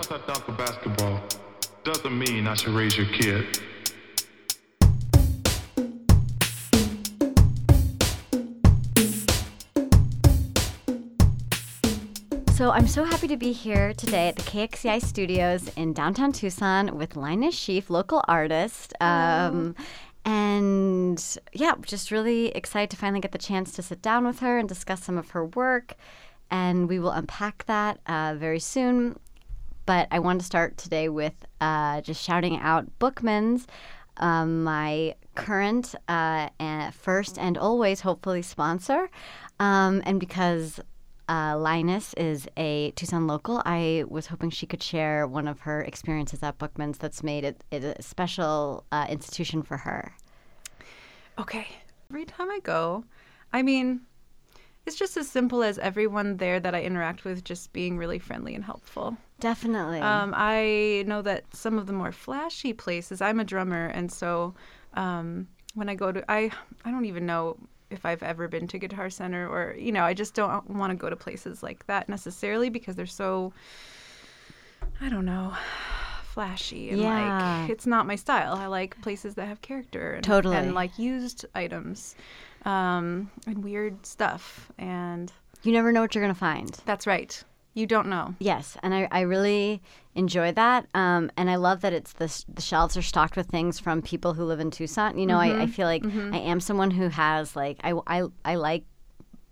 because I dunk a basketball doesn't mean I should raise your kid. So I'm so happy to be here today at the KXCI studios in downtown Tucson with Linus Sheaf, local artist. Um, and yeah, just really excited to finally get the chance to sit down with her and discuss some of her work. And we will unpack that uh, very soon. But I want to start today with uh, just shouting out Bookmans, um, my current uh, and first and always hopefully sponsor. Um, and because uh, Linus is a Tucson local. I was hoping she could share one of her experiences at Bookman's that's made it, it a special uh, institution for her. Okay. Every time I go, I mean, it's just as simple as everyone there that I interact with just being really friendly and helpful. Definitely. Um, I know that some of the more flashy places, I'm a drummer, and so um, when I go to, I, I don't even know if I've ever been to Guitar Center or, you know, I just don't want to go to places like that necessarily because they're so, I don't know, flashy and Yeah. like it's not my style. I like places that have character and, Totally. and like used items um, and weird stuff. And you never know what you're going to find. that's right. You don't know. Yes, and I, I really enjoy that. Um, and I love that it's the, the shelves are stocked with things from people who live in Tucson. You know, I, I feel like I am someone who has like I, I, I like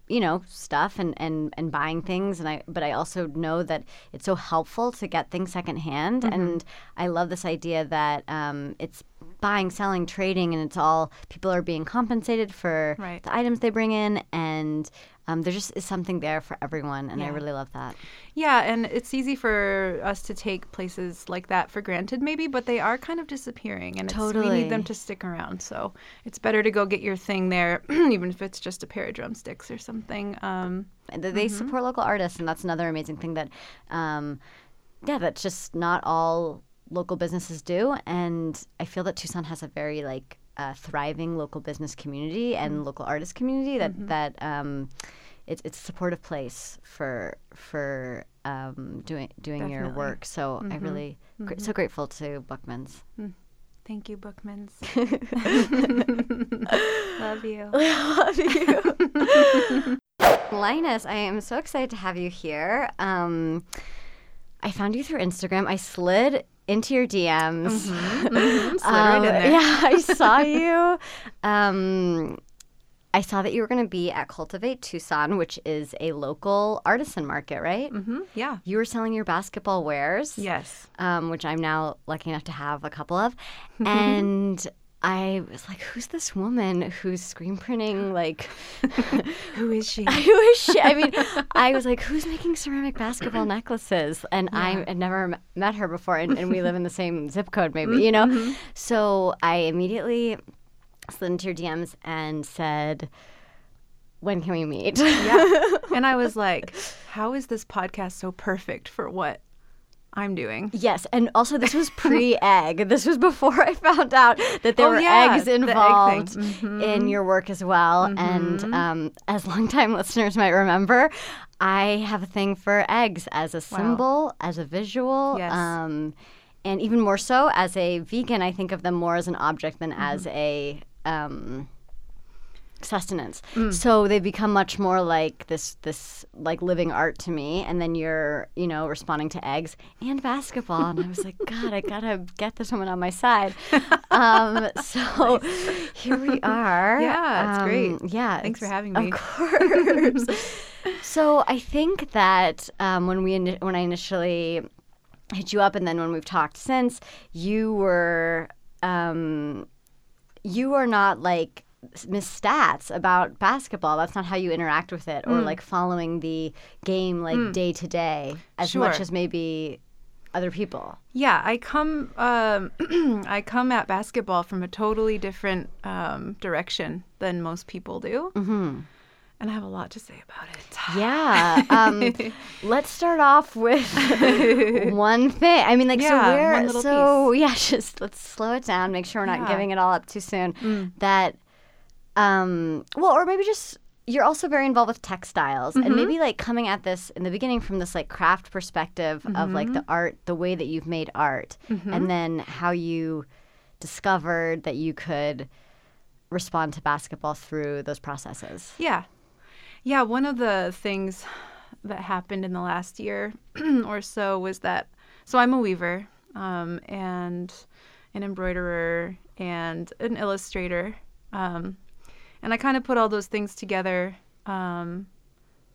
you know stuff and, and and buying things and I but I also know that it's so helpful to get things secondhand and I love this idea that um, it's buying selling trading and it's all people are being compensated for Right. the items they bring in and um, there just is something there for everyone and I really love that Yeah, and it's easy for us to take places like that for granted, maybe, but they are kind of disappearing, and it's, we need them to stick around. So it's better to go get your thing there, even if it's just a pair of drumsticks or something. Um, And they they support local artists, and that's another amazing thing that, um, yeah, that's just not all local businesses do. And I feel that Tucson has a very like uh, thriving local business community and local artist community that that um, it's it's a supportive place for for um, doing doing your work. So I really gr- so grateful to Bookman's. thank you, Bookmans. Love you. love you. Linus, I am so excited to have you here. Um, I found you through Instagram. I slid into your DMs. In there. Um, Yeah, I saw you. Um, I saw that you were going to be at Cultivate Tucson, which is a local artisan market, right? hmm Yeah. You were selling your basketball wares Yes. um, which I'm now lucky enough to have a couple of. And I was like, who's this woman who's screen printing? Like, Who is she? who is she? I mean, I was like, who's making ceramic basketball necklaces? And I had never met her before, and, and we live in the same zip code, maybe, mm-hmm. you know? Mm-hmm. So I immediately slid into your DMs and said, when can we meet? yeah. And I was like, how is this podcast so perfect for what I'm doing? Yes, and also this was pre-egg. this was before I found out that there Oh, were yeah, eggs the egg involved Mm-hmm. in your work as well. And um, as longtime listeners might remember, I have a thing for eggs as a symbol, as a visual, Yes. um, and even more so as a vegan. I think of them more as an object than as Mm-hmm. a um, sustenance. Mm. So they become much more like this this like living art to me and then you're, you know, responding to eggs and basketball and I was like, god, I got to get this woman on my side. Um, so here we are. Yeah, it's great. Um, Yeah. Thanks for having me. Of course. so I think that um, when we when I initially hit you up and then when we've talked since, you were um, you are not like Miss Stats about basketball. That's not how you interact with it, or like following the game like day to day as much as maybe other people. Yeah, I come um, I come at basketball from a totally different um, direction than most people do, mm-hmm. and I have a lot to say about it. Yeah. Um, let's start off with one thing. I mean, like, Yeah, so little so yeah. Just let's slow it down. Make sure we're not Yeah. Mm. giving it all up too soon. That, um, well, or maybe just you're also very involved with textiles Mm-hmm. and maybe like coming at this in the beginning from this like craft perspective of like Mm-hmm. the art the way that you've made art and then how you discovered that you could respond to basketball through those processes Yeah. Yeah, one of the things that happened in the last year or so was that so I'm a weaver um, and an embroiderer and an illustrator. Um, and I kind of put all those things together um,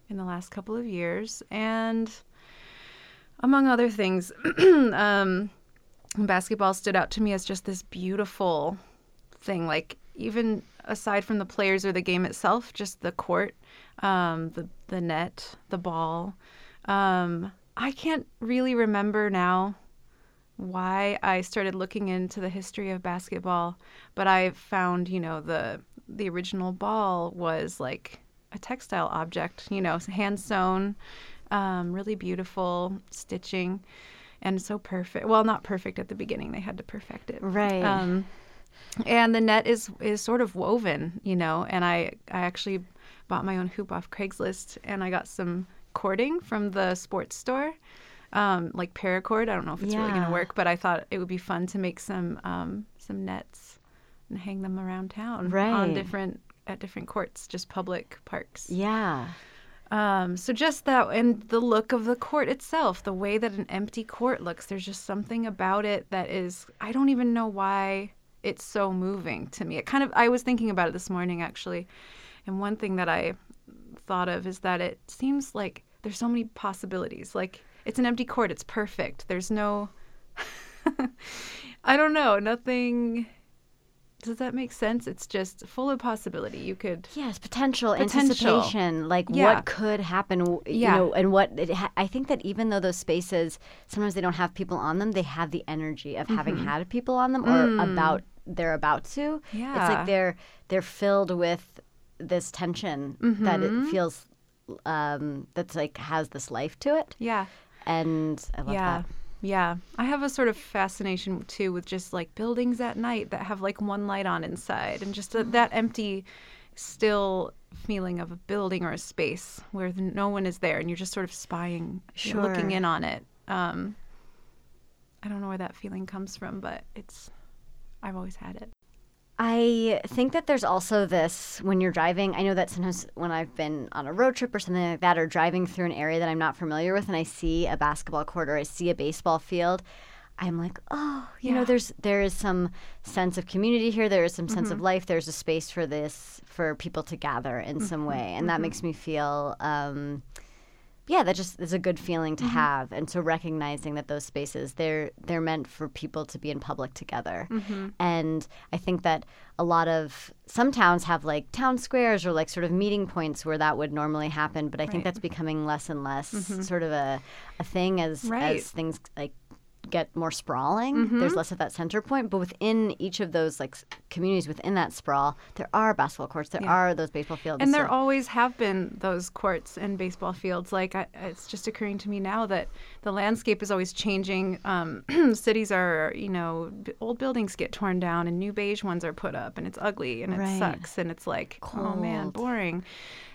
in the last couple of years. And among other things, um, basketball stood out to me as just this beautiful thing. Like even aside from the players or the game itself, just the court, um, the the net, the ball. Um, I can't really remember now why I started looking into the history of basketball, but I found you know the the original ball was like a textile object, you know, hand sewn, um, really beautiful stitching, and so perfect. Well, not perfect at the beginning; they had to perfect it. right Um, and the net is is sort of woven, you know. And I I actually bought my own hoop off Craigslist, and I got some cording from the sports store, um, like paracord. I don't know if it's really gonna work, but I thought it would be fun to make some um, some nets and hang them around town Right. on different at different courts, just public parks. yeah Um, so just that, and the look of the court itself, the way that an empty court looks, there's just something about it that is, I don't even know why it's so moving to me. It kind of, I was thinking about it this morning actually, and one thing that I thought of is that it seems like there's so many possibilities. Like it's an empty court, it's perfect. There's no, I don't know, nothing. Does that make sense? It's just full of possibility. You could Yes, potential, Potential. anticipation, like Yeah. what could happen, w- you Yeah. know, and what it ha- I think that even though those spaces sometimes they don't have people on them, they have the energy of having Mm-hmm. had people on them or Mm. about they're about to. Yeah, it's like they're they're filled with this tension that Mm-hmm. it feels um that's like has this life to it. Yeah. And I love yeah. that. Yeah. I have a sort of fascination too with just like buildings at night that have like one light on inside and just a, that empty, still feeling of a building or a space where the, no one is there and you're just sort of spying, you're looking in on it. Um, I don't know where that feeling comes from, but it's, I've always had it. I think that there's also this when you're driving. I know that sometimes when I've been on a road trip or something like that, or driving through an area that I'm not familiar with, and I see a basketball court or I see a baseball field, I'm like, oh, you know, there's there is some sense of community here. There is some sense Mm-hmm. of life. There's a space for this for people to gather in some Mm-hmm. way, and that makes me feel. Um, yeah, that just is a good feeling Mm-hmm. to have, and so recognizing that those spaces they're they're meant for people to be in public together, Mm-hmm. and I think that a lot of some towns have like town squares or like sort of meeting points where that would normally happen, but I think Right. Mm-hmm. that's becoming less and less sort of a a thing as Right. as things like get more sprawling. There's less of that center point, but within each of those like communities within that sprawl, there are basketball courts, there Yeah. are those baseball fields, And there so- always have been those courts and baseball fields. Like I, it's just occurring to me now that the landscape is always changing. Um, cities are, you know, old buildings get torn down and new beige ones are put up, and it's ugly and it Right. sucks and it's like, oh man, boring.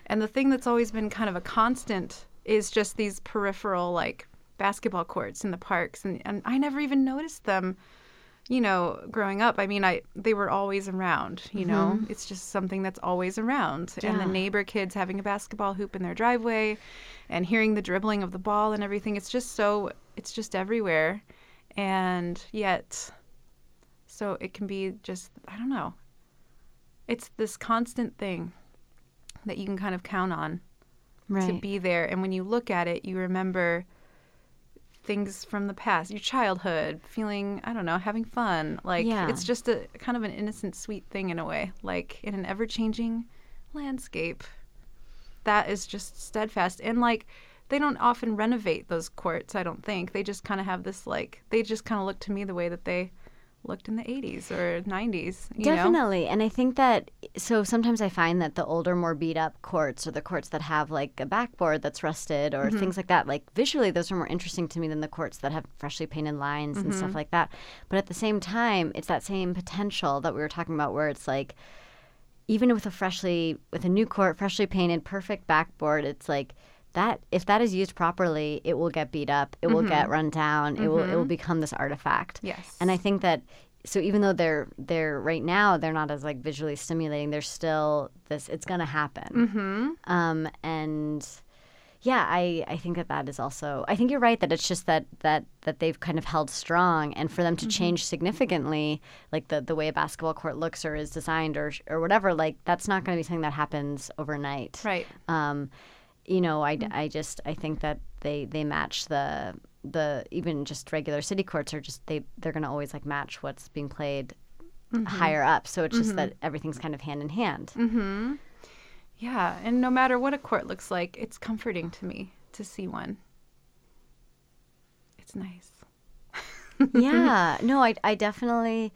And the thing that's always been kind of a constant is just these peripheral like basketball courts in the parks, and, and I never even noticed them you know, growing up, I mean, I they were always around. You know, mm-hmm. it's just something that's always around. And the neighbor kids having a basketball hoop in their driveway, and hearing the dribbling of the ball and everything. It's just so it's just everywhere, and yet, so it can be just I don't know. It's this constant thing that you can kind of count on to be there. And when you look at it, you remember things from the past, your childhood, feeling, I don't know, having fun. Like, Yeah. it's just a kind of an innocent, sweet thing in a way. Like, in an ever changing landscape, that is just steadfast. And, like, they don't often renovate those courts, I don't think. They just kind of have this, like, they just kind of look to me the way that they looked in the 80s or 90s. You Know? Definitely. And I think that so sometimes I find that the older, more beat up courts or the courts that have like a backboard that's rusted or Mm-hmm. things like that, like visually, those are more interesting to me than the courts that have freshly painted lines and Mm-hmm. stuff like that. But at the same time, it's that same potential that we were talking about where it's like, even with a freshly with a new court, freshly painted, perfect backboard, it's like that if that is used properly, it will get beat up, it will get run down, it will it will become this artifact. Yes. And I think that so even though they're they're right now they're not as like visually stimulating, there's still this it's gonna happen. Mm-hmm. Um, and yeah, I, I think that that is also. I think you're right that it's just that that that they've kind of held strong, and for them to change significantly, like the the way a basketball court looks or is designed or or whatever, like that's not going to be something that happens overnight. Right. Um, you know, I, mm. I just I think that they they match the the even just regular city courts are just they they're going to always like match what's being played mm-hmm. higher up. So it's just that mm-hmm. everything's kind of hand in hand. Mm-hmm. Yeah, and no matter what a court looks like, it's comforting to me to see one. It's nice. yeah no I, I definitely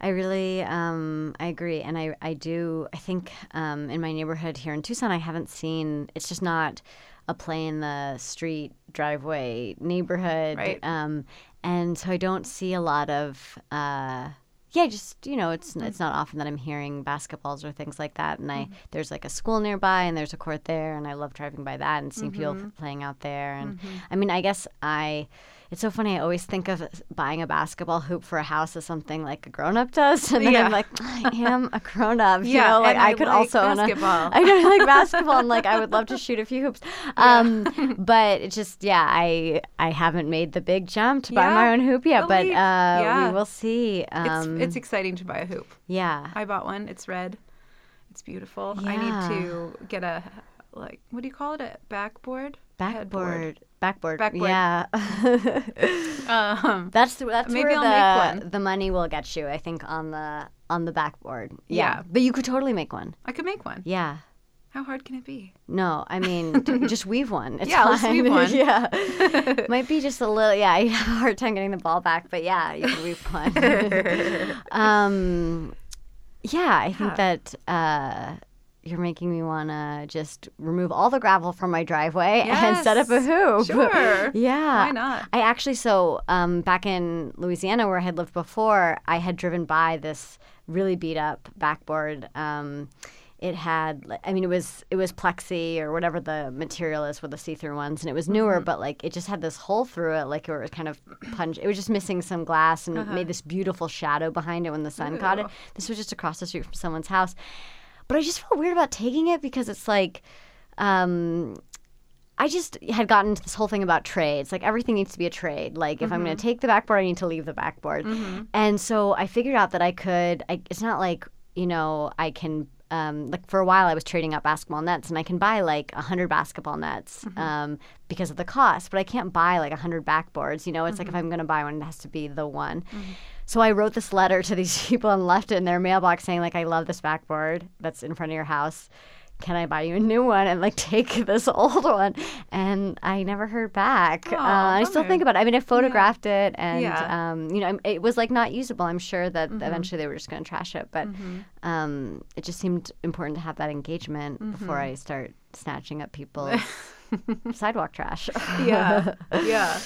i really um, i agree and i, I do i think um, in my neighborhood here in tucson i haven't seen it's just not a play in the street driveway neighborhood Right. um, and so i don't see a lot of uh, yeah just you know it's it's not often that i'm hearing basketballs or things like that and i there's like a school nearby and there's a court there and i love driving by that and seeing people playing out there and i mean i guess i it's so funny. I always think of buying a basketball hoop for a house as something like a grown up does, and then Yeah. I'm like, I am a grown up. You Yeah, know, like I, I could like also basketball. I know I like basketball, and like I would love to shoot a few hoops. Um, but it's just yeah, I I haven't made the big jump to buy Yeah, my own hoop yet, but uh. Yeah. we will see. It's Um, it's exciting to buy a hoop. yeah, I bought one. It's red. It's beautiful. I need to get a like what do you call it? A backboard? Headboard. Backboard, backboard, yeah. Um, That's the, that's Maybe where I'll the the money will get you. I think on the on the backboard. Yeah. but you could totally make one. I could make one. Yeah. How hard can it be? No, I mean just weave one. It's Yeah, fine. weave one. yeah, might be just a little. Yeah, I have a hard time getting the ball back, but yeah, you can weave one. um, yeah, I think Yeah. that uh, you're making me want to just remove all the gravel from my driveway and set up a hoop. Sure. yeah. Why not? I actually so um, back in Louisiana where I had lived before, I had driven by this really beat up backboard. Um, it had, I mean, it was it was plexi or whatever the material is with the see through ones, and it was newer, Mm-hmm. but like it just had this hole through it, like it was kind of punch. It was just missing some glass and Uh-huh. made this beautiful shadow behind it when the sun caught it. This was just across the street from someone's house, but I just felt weird about taking it because it's like. Um, I just had gotten to this whole thing about trades. Like everything needs to be a trade. Like if I'm going to take the backboard, I need to leave the backboard. And so I figured out that I could. I, it's not like you know I can. Um, like for a while, I was trading up basketball nets, and I can buy like a hundred basketball nets um, because of the cost. But I can't buy like a hundred backboards. You know, it's like if I'm going to buy one, it has to be the one. So I wrote this letter to these people and left it in their mailbox saying like, I love this backboard that's in front of your house can I buy you a new one and like take this old one? And I never heard back. Aw, uh, I still think about it. I mean, I photographed it and, Yeah. um, you know, it was like not usable. I'm sure that Mm-hmm. eventually they were just going to trash it. But um, it just seemed important to have that engagement before Mm-hmm. I start snatching up people's sidewalk trash. Yeah. yeah.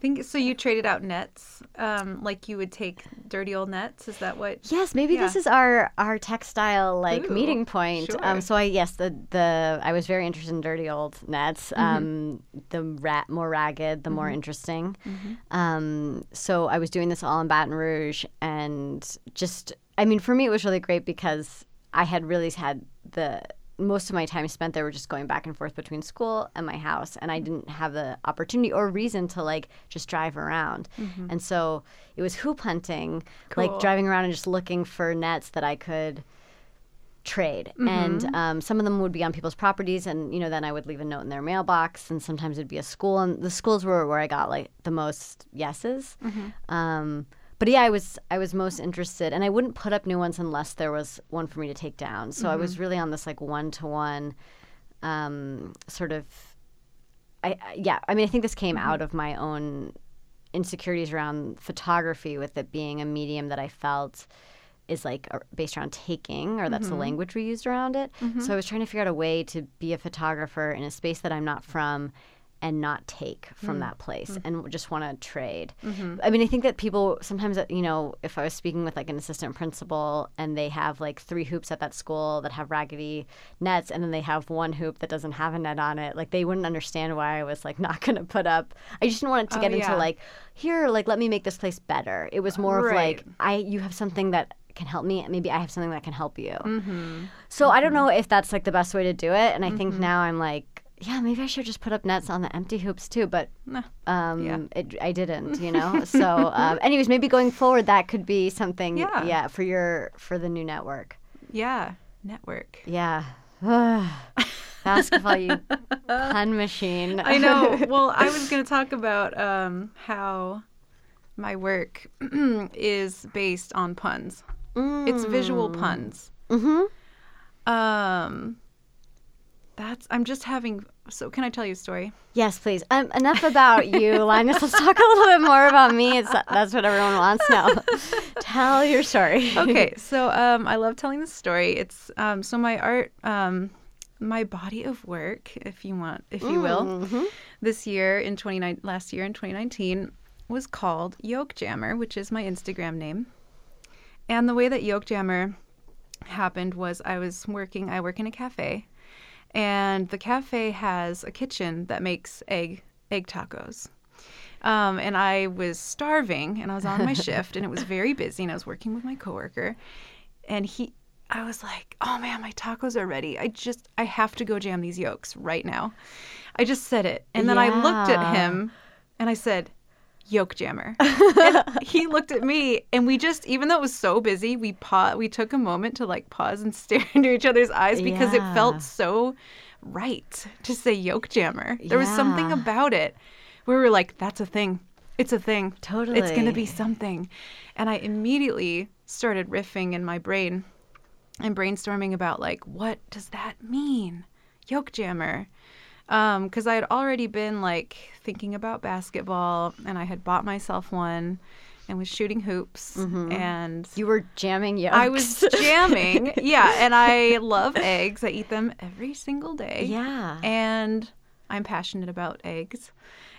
Think so. You traded out nets, um, like you would take dirty old nets. Is that what? Yes, maybe this is our our textile like Ooh, meeting point. Um, so I yes the the I was very interested in dirty old nets. Mm-hmm. Um, the rat more ragged, the more interesting. Mm-hmm. Um, so I was doing this all in Baton Rouge, and just I mean for me it was really great because I had really had the most of my time spent there were just going back and forth between school and my house and i didn't have the opportunity or reason to like just drive around. And so it was hoop hunting like driving around and just looking for nets that i could trade. And um, some of them would be on people's properties and you know then i would leave a note in their mailbox and sometimes it'd be a school and the schools were where i got like the most yeses. Um, but yeah i was i was most interested and i wouldn't put up new ones unless there was one for me to take down. So i was mm-hmm. really on this like one-to-one um, sort of I, I yeah i mean i think this came out mm-hmm. of my own insecurities around photography with it being a medium that i felt is like based around taking or that's the mm-hmm. language we used around it. So i was trying to figure out a way to be a photographer in a space that i'm not from and not take from Mm. that place and just want to trade. Mm-hmm. I mean, I think that people sometimes, uh, you know, if I was speaking with like an assistant principal and they have like three hoops at that school that have raggedy nets and then they have one hoop that doesn't have a net on it, like they wouldn't understand why I was like not going to put up. I just didn't want it to Oh, get into like, here, like, let me make this place better. It was more of like, I, you have something that can help me maybe I have something that can help you. Mm-hmm. So I don't know if that's like the best way to do it. And I think now I'm like, yeah, maybe I should just put up nets on the empty hoops too. But Nah. um, Yeah. it, I didn't, you know. so, um, anyways, maybe going forward, that could be something. Yeah. for your for the new network. Yeah. Network. Yeah. Basketball, you pun machine. I know. Well, I was going to talk about um, how my work is based on puns. It's visual puns. Mm-hmm. Um, that's. I'm just having. So, can I tell you a story? Yes, please. Um, enough about you, Linus. Let's talk a little bit more about me. It's that's what everyone wants now. Tell your story. okay so um, i love telling this story it's um, so my art um, my body of work if you want if you will Mhm. this year in 29 last year in 2019 was called yolk jammer which is my instagram name and the way that yolk jammer happened was i was working i work in a cafe and the cafe has a kitchen that makes egg egg tacos um, and I was starving, and I was on my shift, and it was very busy, and I was working with my coworker, and he, I was like, "Oh man, my tacos are ready. I just, I have to go jam these yolks right now." I just said it, and then I looked at him, and I said, "Yolk jammer." he looked at me, and we just, even though it was so busy, we pa- we took a moment to like pause and stare into each other's eyes because it felt so right to say yolk jammer. There was something about it where we were like, that's a thing. It's a thing. Totally. It's going to be something. And I immediately started riffing in my brain and brainstorming about like, what does that mean? Yolk jammer. Because I had already been like thinking about basketball and I had bought myself one and was shooting hoops. And You were jamming yolks. I was jamming. yeah. And I love eggs. I eat them every single day yeah. and I'm passionate about eggs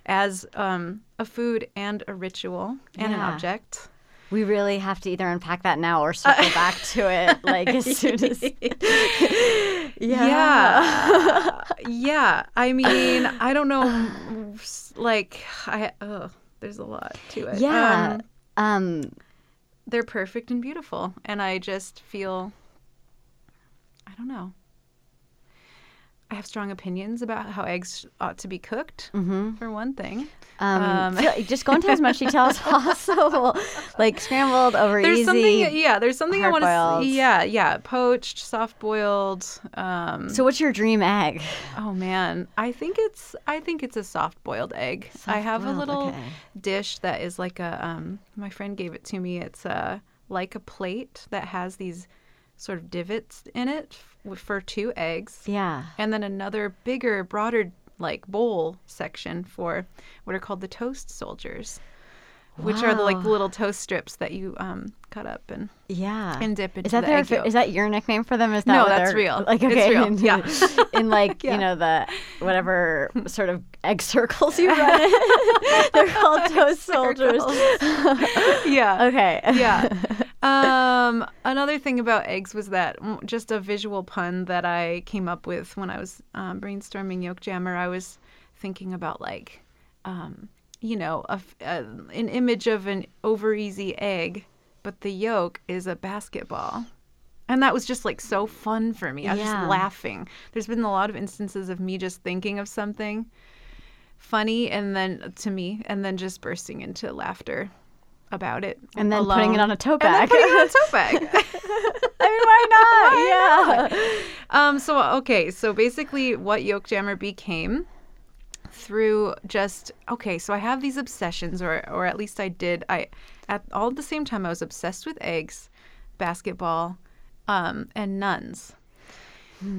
as um, a food and a ritual and an object. We really have to either unpack that now or circle back to it like as soon as. yeah. Yeah. yeah. I mean, I don't know. Like, I, oh, there's a lot to it. Yeah. Um, Um, they're perfect and beautiful. And I just feel, I don't know. I have strong opinions about how eggs ought to be cooked, mhm. for one thing. um, Um, just go into as much detail as possible. like scrambled over There's easy. something, yeah. There's something I want to. Yeah, yeah. Poached, soft boiled. Um, So, what's your dream egg? oh man, I think it's. I think it's a soft boiled egg. I have a little okay. dish that is like a. Um, my friend gave it to me. It's a like a plate that has these sort of divots in it for two eggs, Yeah. and then another bigger, broader like bowl section for what are called the toast soldiers. Which are the like Wow. little toast strips that you um, cut up and Yeah. and dip into Is that the their? egg yolk. Is that your nickname for them? Is that No, that's real. Like It's okay, real. in, Yeah. in like Yeah. you know the whatever sort of egg circles you run in. they're called toast soldiers. yeah. okay. Yeah. Um, another thing about eggs was that just a visual pun that I came up with when I was um, brainstorming Yolk Jammer. I was thinking about like, um, you know, a an image of an over easy egg, but the yolk is a basketball. And that was just like so fun for me. I was Yeah. just laughing. There's been a lot of instances of me just thinking of something funny and then to me and then just bursting into laughter about it And then putting it on a tote and then bag. putting it on a tote bag. I mean, why not? yeah. um so okay so basically what yolk jammer became through just okay so i have these obsessions or or at least i did i at all at the same time i was obsessed with eggs basketball um and nuns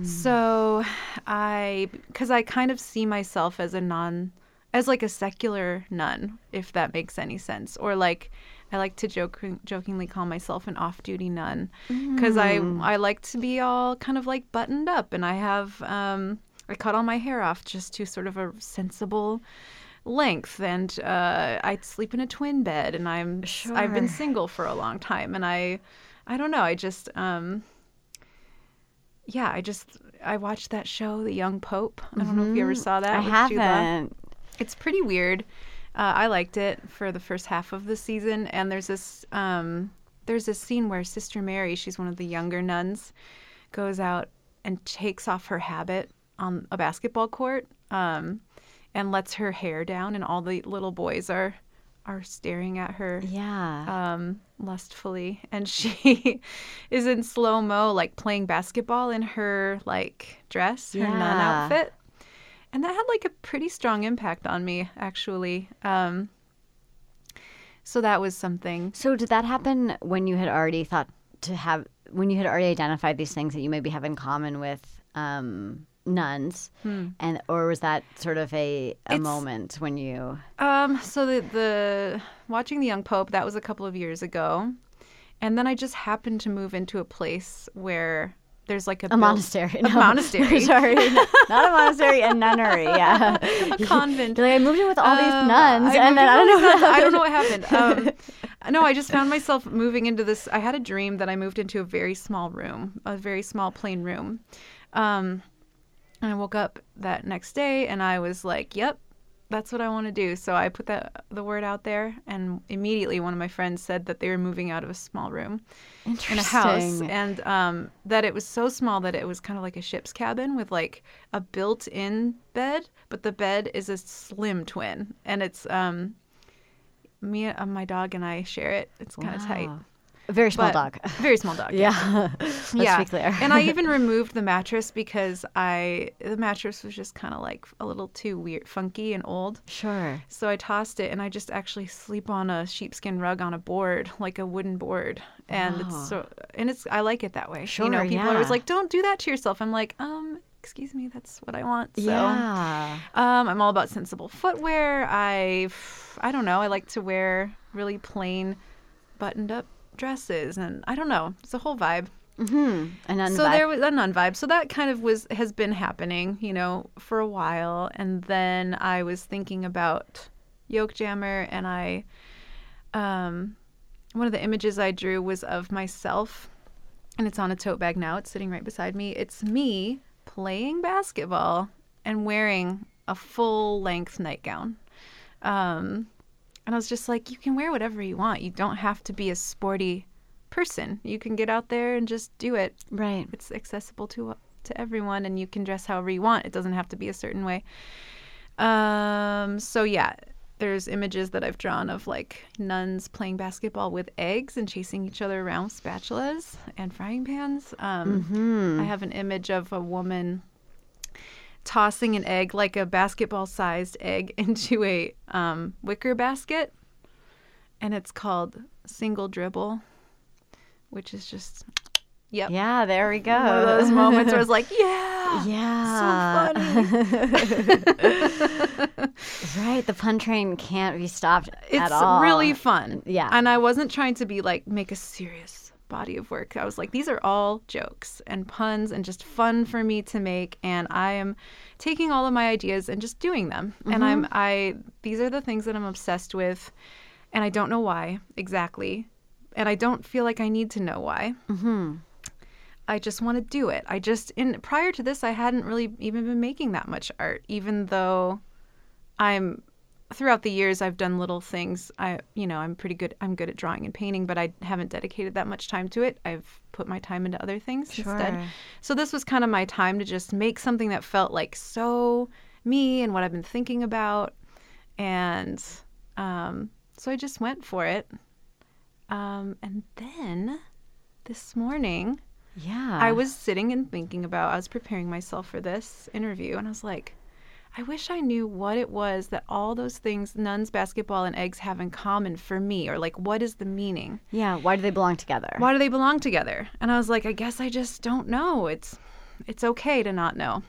so i because i kind of see myself as a nun as like a secular nun if that makes any sense. Or like i like to joke jokingly call myself an off-duty nun. Because i i like to be all kind of like buttoned up. And i have um I cut all my hair off just to sort of a sensible length. And uh, I sleep in a twin bed. And I'm I've been single for a long time. And I I don't know. I just um yeah I just I watched that show The Young Pope. I don't know if you ever saw that Mm-hmm. I with Jude Law. haven't. It's pretty weird. Uh, I liked it for the first half of the season, and there's this um, there's this scene where Sister Mary, she's one of the younger nuns, goes out and takes off her habit on a basketball court, um, and lets her hair down, and all the little boys are are staring at her Yeah. um, lustfully, and she is in slow mo, like playing basketball in her like dress, her nun outfit, and that had like a pretty strong impact on me, actually. Um, so that was something. So did that happen when you had already thought to have when you had already identified these things that you maybe have in common with um, nuns, and or was that sort of a, a Hmm. It's- moment when you? Um, so the the watching the young pope that was a couple of years ago, and then I just happened to move into a place where there's like a, A monastery. a monastery. Sorry, not a monastery, a nunnery. Yeah, a convent. You're like, I moved in with all these Um, nuns, I and then I don't know. Nuns. I don't know what happened. happened. Um, no, I just found myself moving into this. I had a dream that I moved into a very small room, a very small plain room. Um, and I woke up that next day, and I was like, "Yep, that's what I want to do." So I put that the word out there, and immediately one of my friends said that they were moving out of a small room in a house, and um, that it was so small that it was kind of like a ship's cabin with like a built-in bed, but the bed is a slim twin, and it's um, me, uh, my dog, and I share it. It's kind of tight. A very small But- dog. Very small dog. Yeah, let's yeah. be clear. and I even removed the mattress because I the mattress was just kind of like a little too weird, funky, and old. sure. So I tossed it, and I just actually sleep on a sheepskin rug on a board, like a wooden board, and Wow. it's so and it's I like it that way. Sure. you know, people are always like, "Don't do that to yourself." I'm like, um, excuse me, that's what I want. So, yeah. um, I'm all about sensible footwear. I, I don't know. I like to wear really plain, buttoned up dresses, and I don't know. It's a whole vibe Mm-hmm. So there was a nun vibe. So that kind of was has been happening, you know, for a while. And then I was thinking about Yolk Jammer, and I, um, one of the images I drew was of myself, and it's on a tote bag now. It's sitting right beside me. It's me playing basketball and wearing a full length nightgown. Um, and I was just like, you can wear whatever you want. You don't have to be a sporty person. You can get out there and just do it. right. It's accessible to to everyone, and you can dress however you want. It doesn't have to be a certain way. Um. So yeah, there's images that I've drawn of like nuns playing basketball with eggs and chasing each other around with spatulas and frying pans. Um, Mm-hmm. I have an image of a woman tossing an egg, like a basketball-sized egg, into a um, wicker basket, and it's called single dribble, which is just yep Yeah, there we go. one of those moments where I was like, yeah, Yeah. so funny. right. The pun train can't be stopped it's at all. really fun. Yeah. And I wasn't trying to be like, make a serious body of work. I was like, these are all jokes and puns and just fun for me to make. And I am taking all of my ideas and just doing them. And I'm, Mm-hmm. I, these are the things that I'm obsessed with. And I don't know why exactly. And I don't feel like I need to know why. Mm-hmm. I just want to do it. I just in prior to this I hadn't really even been making that much art even though I'm throughout the years I've done little things. I you know, I'm pretty good I'm good at drawing and painting, but I haven't dedicated that much time to it. I've put my time into other things instead. So this was kind of my time to just make something that felt like so me and what I've been thinking about and um so I just went for it. Um and then this morning Yeah. I was sitting and thinking about, I was preparing myself for this interview, and I was like, I wish I knew what it was that all those things, nuns, basketball, and eggs have in common for me, or like, what is the meaning? Yeah. Why do they belong together? Why do they belong together? And I was like, I guess I just don't know. It's, it's okay to not know.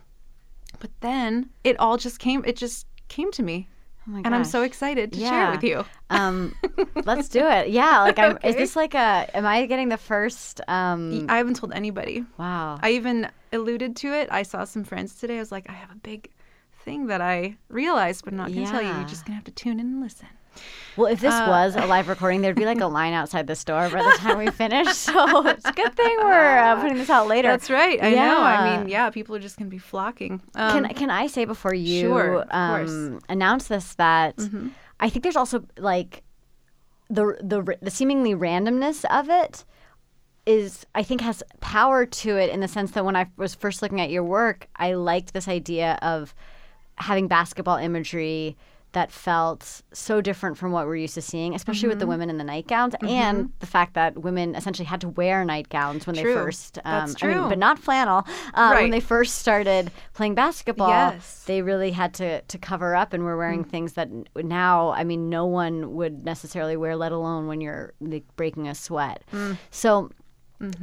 But then it all just came, it just came to me. Oh my and I'm so excited to share it with you. Um, let's do it. Yeah, like I'm. Is this like a? Am I getting the first? Um, I haven't told anybody. wow. I even alluded to it. I saw some friends today. I was like, I have a big thing that I realized, but not gonna tell you. You're just gonna have to tune in and listen. Well, if this Uh, was a live recording, there'd be like a line outside the store by the time we finish. So it's a good thing we're uh, putting this out later. That's right. I know. I mean, yeah, people are just gonna be flocking. Um, can can I say before you sure. Mm-hmm. um, announce this that I think there's also like the the the seemingly randomness of it is I think has power to it in the sense that when I was first looking at your work, I liked this idea of having basketball imagery that felt so different from what we're used to seeing, especially with the Mm-hmm. women in the nightgowns, and the fact that women essentially had to wear nightgowns when True. they first, um, That's I mean, true. but not flannel. Uh, When they first started playing basketball, Yes. they really had to to cover up and were wearing things that now, I mean, no one would necessarily wear, let alone when you're like, breaking a sweat. So.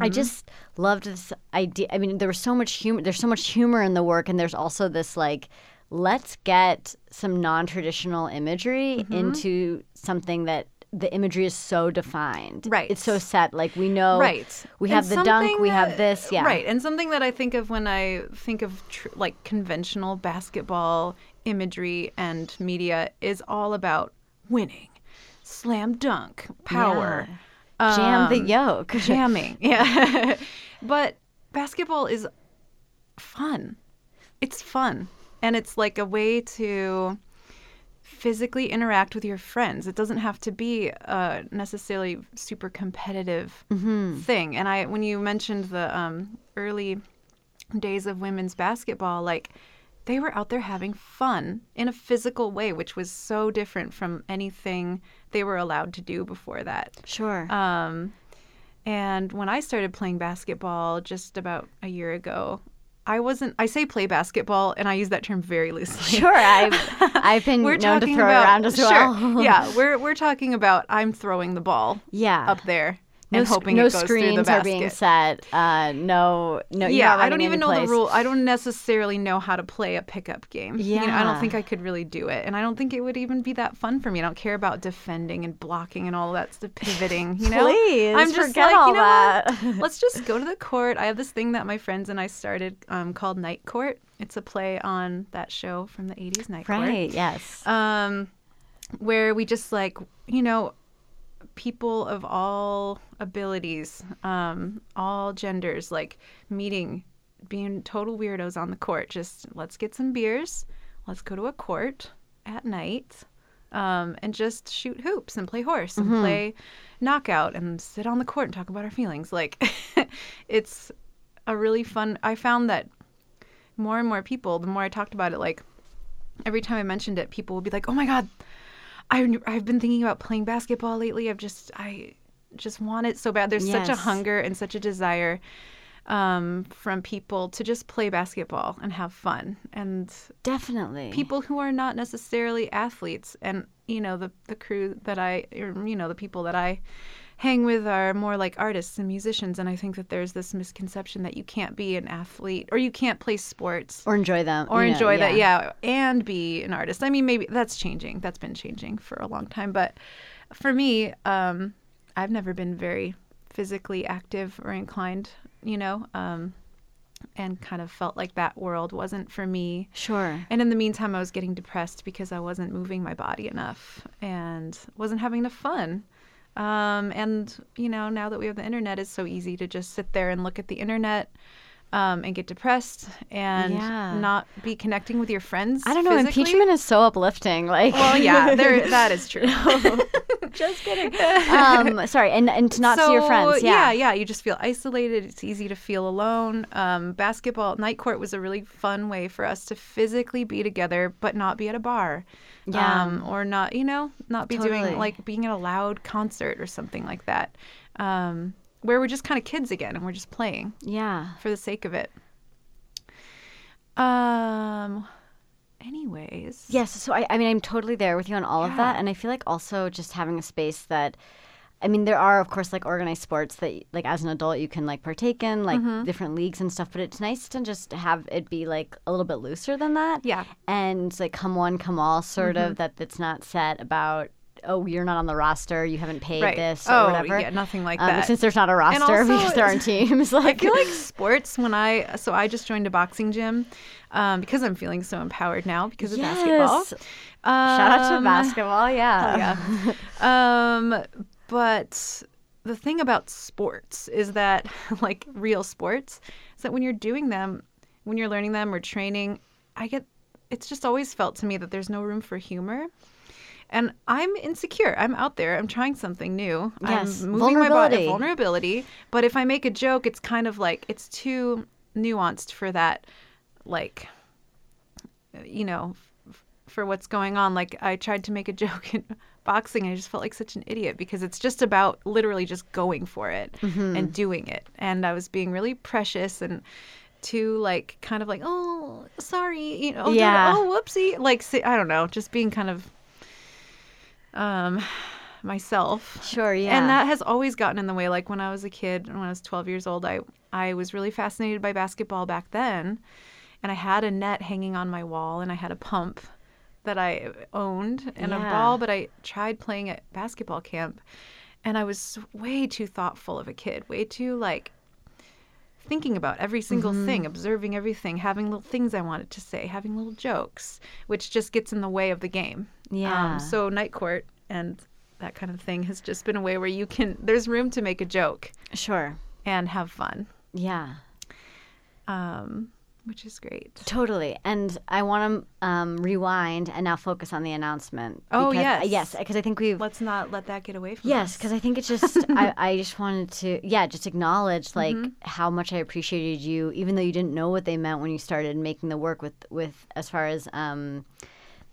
I just loved this idea. I mean, there was so much humor. There's so much humor in the work, and there's also this like, let's get some non-traditional imagery into something that the imagery is so defined. Right. It's so set. Like we know. right. We And have the dunk. We have this. Yeah. Right. And something that I think of when I think of tr- like conventional basketball imagery and media is all about winning, slam dunk, power. Jam the um, yolk. jamming. Yeah. but basketball is fun. It's fun. And it's like a way to physically interact with your friends. It doesn't have to be a necessarily super competitive thing. And I when you mentioned the um, early days of women's basketball, like they were out there having fun in a physical way, which was so different from anything they were allowed to do before that. Sure. Um, and when I started playing basketball just about a year ago, I wasn't. I say play basketball, and I use that term very loosely. sure. I've I've been We're known to throw about, around as sure, well. yeah, we're we're talking about I'm throwing the ball Yeah. up there no, and sc- no it goes through the screens are being set. Uh, no, no. yeah, I don't even know plays. the rule. I don't necessarily know how to play a pickup game. You know, I don't think I could really do it, and I don't think it would even be that fun for me. I don't care about defending and blocking and all that stuff, pivoting. You know, Please, I'm just forget like, all you know that. what? Let's just go to the court. I have this thing that my friends and I started um, called Night Court. It's a play on that show from the '80s, Night Court Right. Yes. um, where we just like you know people of all abilities um, all genders like meeting being total weirdos on the court. Just let's get some beers. Let's go to a court at night um, and just shoot hoops and play horse and play knockout and sit on the court and talk about our feelings. Like it's a really fun i found that more and more people the more i talked about it like every time I mentioned it, people would be like, "Oh my god, I I've been thinking about playing basketball lately. I've just I just want it so bad. There's such a hunger and such a desire um, from people to just play basketball and have fun. And Definitely. people who are not necessarily athletes, and you know the the crew that I, or, you know the people that I hang with are more like artists and musicians. And I think that there's this misconception that you can't be an athlete or you can't play sports or enjoy them. or you know, enjoy that yeah and be an artist i mean maybe that's changing that's been changing for a long time but for me um i've never been very physically active or inclined you know um and kind of felt like that world wasn't for me Sure. and in the meantime i was getting depressed because i wasn't moving my body enough and wasn't having enough fun um, and you know now that we have the internet it's so easy to just sit there and look at the internet um, and get depressed and Yeah. not be connecting with your friends I don't know. physically. Impeachment is so uplifting. Like. well yeah there that is true Just kidding. um, sorry, and and to not see your friends. yeah, Yeah. yeah. You just feel isolated. It's easy to feel alone. Um, basketball night court was a really fun way for us to physically be together, but not be at a bar. Yeah. Um, or not, you know, not be Totally. doing like being at a loud concert or something like that. Um, where we're just kind of kids again and we're just playing Yeah. for the sake of it. Um. Anyways. Yes. So I, I mean, I'm totally there with you on all of that, and I feel like also just having a space that I mean, there are of course like organized sports that like as an adult you can like partake in, like Mm-hmm. different leagues and stuff. But it's nice to just have it be like a little bit looser than that. Yeah. and like come one, come all, sort Mm-hmm. of. That it's not set about. Oh, you're not on the roster. You haven't paid Right. this or Oh, whatever. yeah, nothing like Um, that. Since there's not a roster also, because there aren't teams. I Like feel like sports when I so I just joined a boxing gym um, because I'm feeling so empowered now because of basketball. Yes. Shout out to Um, basketball. Yeah. yeah. But the thing about sports is that, like real sports, is that when you're doing them, when you're learning them or training, I get it's just always felt to me that there's no room for humor. And I'm insecure. I'm out there. I'm trying something new. Yes, I'm moving my body. vulnerability. Vulnerability. But if I make a joke, it's kind of like it's too nuanced for that, like, you know, f- for what's going on. Like I tried to make a joke boxing, I just felt like such an idiot because it's just about literally just going for it Mm-hmm. and doing it. And I was being really precious and too like kind of like oh sorry you know Yeah. oh whoopsie like I don't know just being kind of um myself Sure. Yeah. and that has always gotten in the way. Like when I was a kid, when I was 12 years old, I, I was really fascinated by basketball back then. And I had a net hanging on my wall and I had a pump that I owned and a ball, but I tried playing at basketball camp. And I was way too thoughtful of a kid, way too like thinking about every single Mm-hmm. thing, observing everything, having little things I wanted to say, having little jokes, which just gets in the way of the game. Yeah. Um, so night court and that kind of thing has just been a way where you can there's room to make a joke sure. and have fun, Yeah. um, which is great. Totally. And I want to um, rewind and now focus on the announcement. Oh, because- yes. Yes, because I think we've. Let's not let that get away from Yes, us. because I think it's just I, I just wanted to yeah just acknowledge like Mm-hmm. how much I appreciated you even though you didn't know what they meant when you started making the work with with as far as um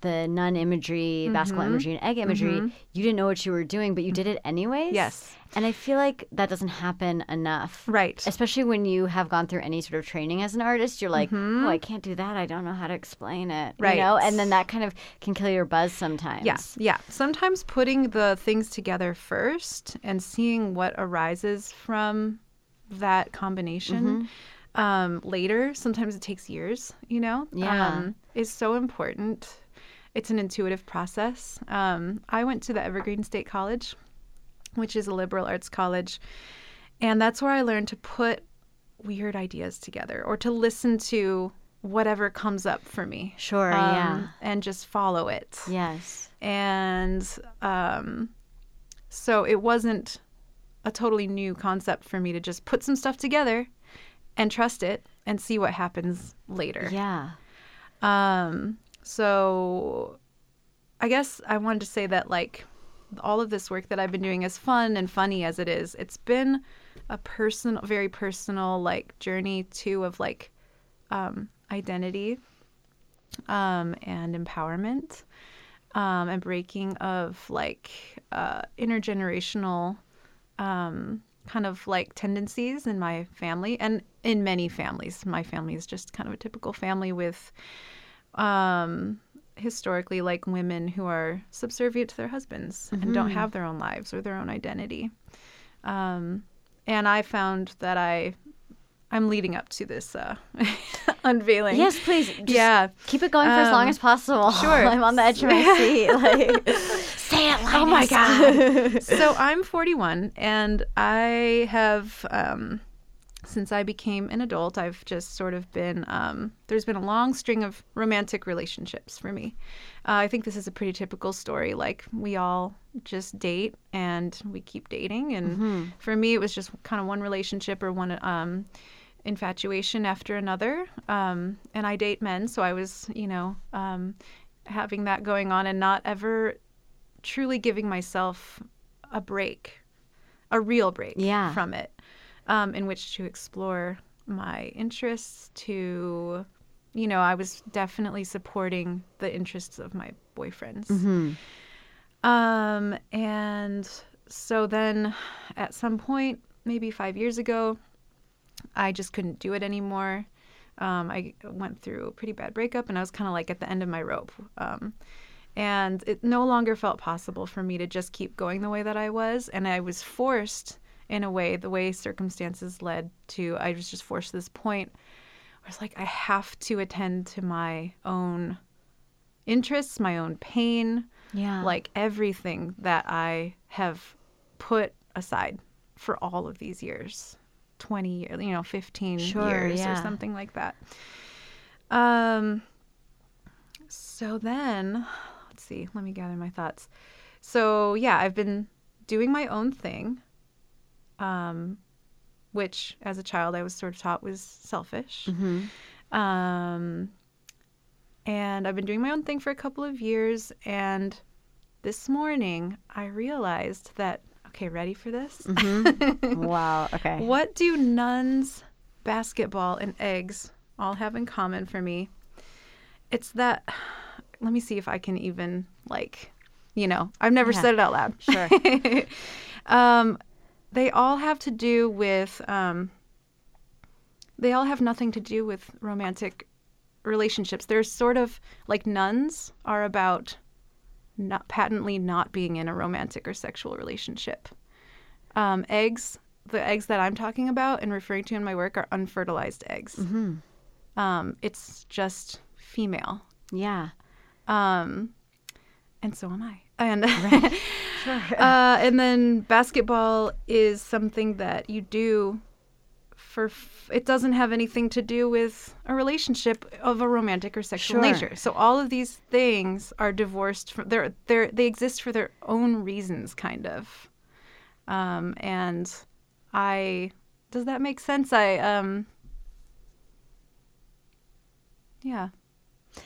the nun imagery, basketball Mm-hmm. imagery, and egg imagery. You didn't know what you were doing, but you did it anyways. Yes. and I feel like that doesn't happen enough. Right. Especially when you have gone through any sort of training as an artist, you're like, oh, I can't do that. I don't know how to explain it. Mm-hmm. Right. You know, and then that kind of can kill your buzz sometimes. Yeah, yeah. Sometimes putting the things together first and seeing what arises from that combination Mm-hmm. um, later, sometimes it takes years, you know, Yeah. um, is so important. It's an intuitive process. Um, I went to the Evergreen State College, which is a liberal arts college, and that's where I learned to put weird ideas together or to listen to whatever comes up for me. Sure, yeah. um, And just follow it Yes. and um, so it wasn't a totally new concept for me to just put some stuff together and trust it and see what happens later. Yeah. Um, so I guess I wanted to say that like all of this work that I've been doing as fun and funny as it is, it's been a personal, very personal like journey too of like um, identity um, and empowerment um, and breaking of like uh, intergenerational um, kind of like tendencies in my family and in many families. My family is just kind of a typical family with um, historically like women who are subservient to their husbands and don't have their own lives or their own identity. Um, and I found that I I'm leading up to this uh, unveiling. Yes, please. Just yeah. Keep it going for as long Um, as possible. sure. I'm on the edge of my seat. Like, say it, Oh my god. so I'm 41 and I have um since I became an adult, I've just sort of been um there's been a long string of romantic relationships for me. Uh, I think this is a pretty typical story like we all just date and we keep dating and for me it was just kind of one relationship or one um infatuation after another. Um, and I date men, so I was, you know, um, having that going on and not ever truly giving myself a break, a real break Yeah. from it, um, in which to explore my interests. To, you know, I was definitely supporting the interests of my boyfriends. Um, and so then at some point, maybe five years ago, I just couldn't do it anymore. Um, I went through a pretty bad breakup and I was kind of like at the end of my rope. Um, And it no longer felt possible for me to just keep going the way that I was. And I was forced, in a way, the way circumstances led to, I was just forced to this point I was like, I have to attend to my own interests, my own pain, Yeah. like everything that I have put aside for all of these years 20 years, you know, 15 Sure, years yeah. or something like that. Um, so then, let's see, let me gather my thoughts. So, yeah, I've been doing my own thing, um, which as a child I was sort of taught was selfish. Mm-hmm. Um, and I've been doing my own thing for a couple of years. And this morning I realized that, okay, ready for this? Mm-hmm. wow. Okay. What do nuns, basketball, and eggs all have in common for me? It's that, let me see if I can even, like, you know, I've never Yeah. said it out loud. Sure. um, they all have to do with, um, they all have nothing to do with romantic relationships. They're sort of like nuns are about not patently not being in a romantic or sexual relationship. Um, eggs, the eggs that I'm talking about and referring to in my work are unfertilized eggs. Mm-hmm. Um, it's just female. Yeah. Um, and so am I. And Sure. uh, and then basketball is something that you do for. F- it doesn't have anything to do with a relationship of a romantic or sexual Sure. nature. So all of these things are divorced from. They're they they exist for their own reasons, kind of. Um, and I does that make sense? I um. Yeah.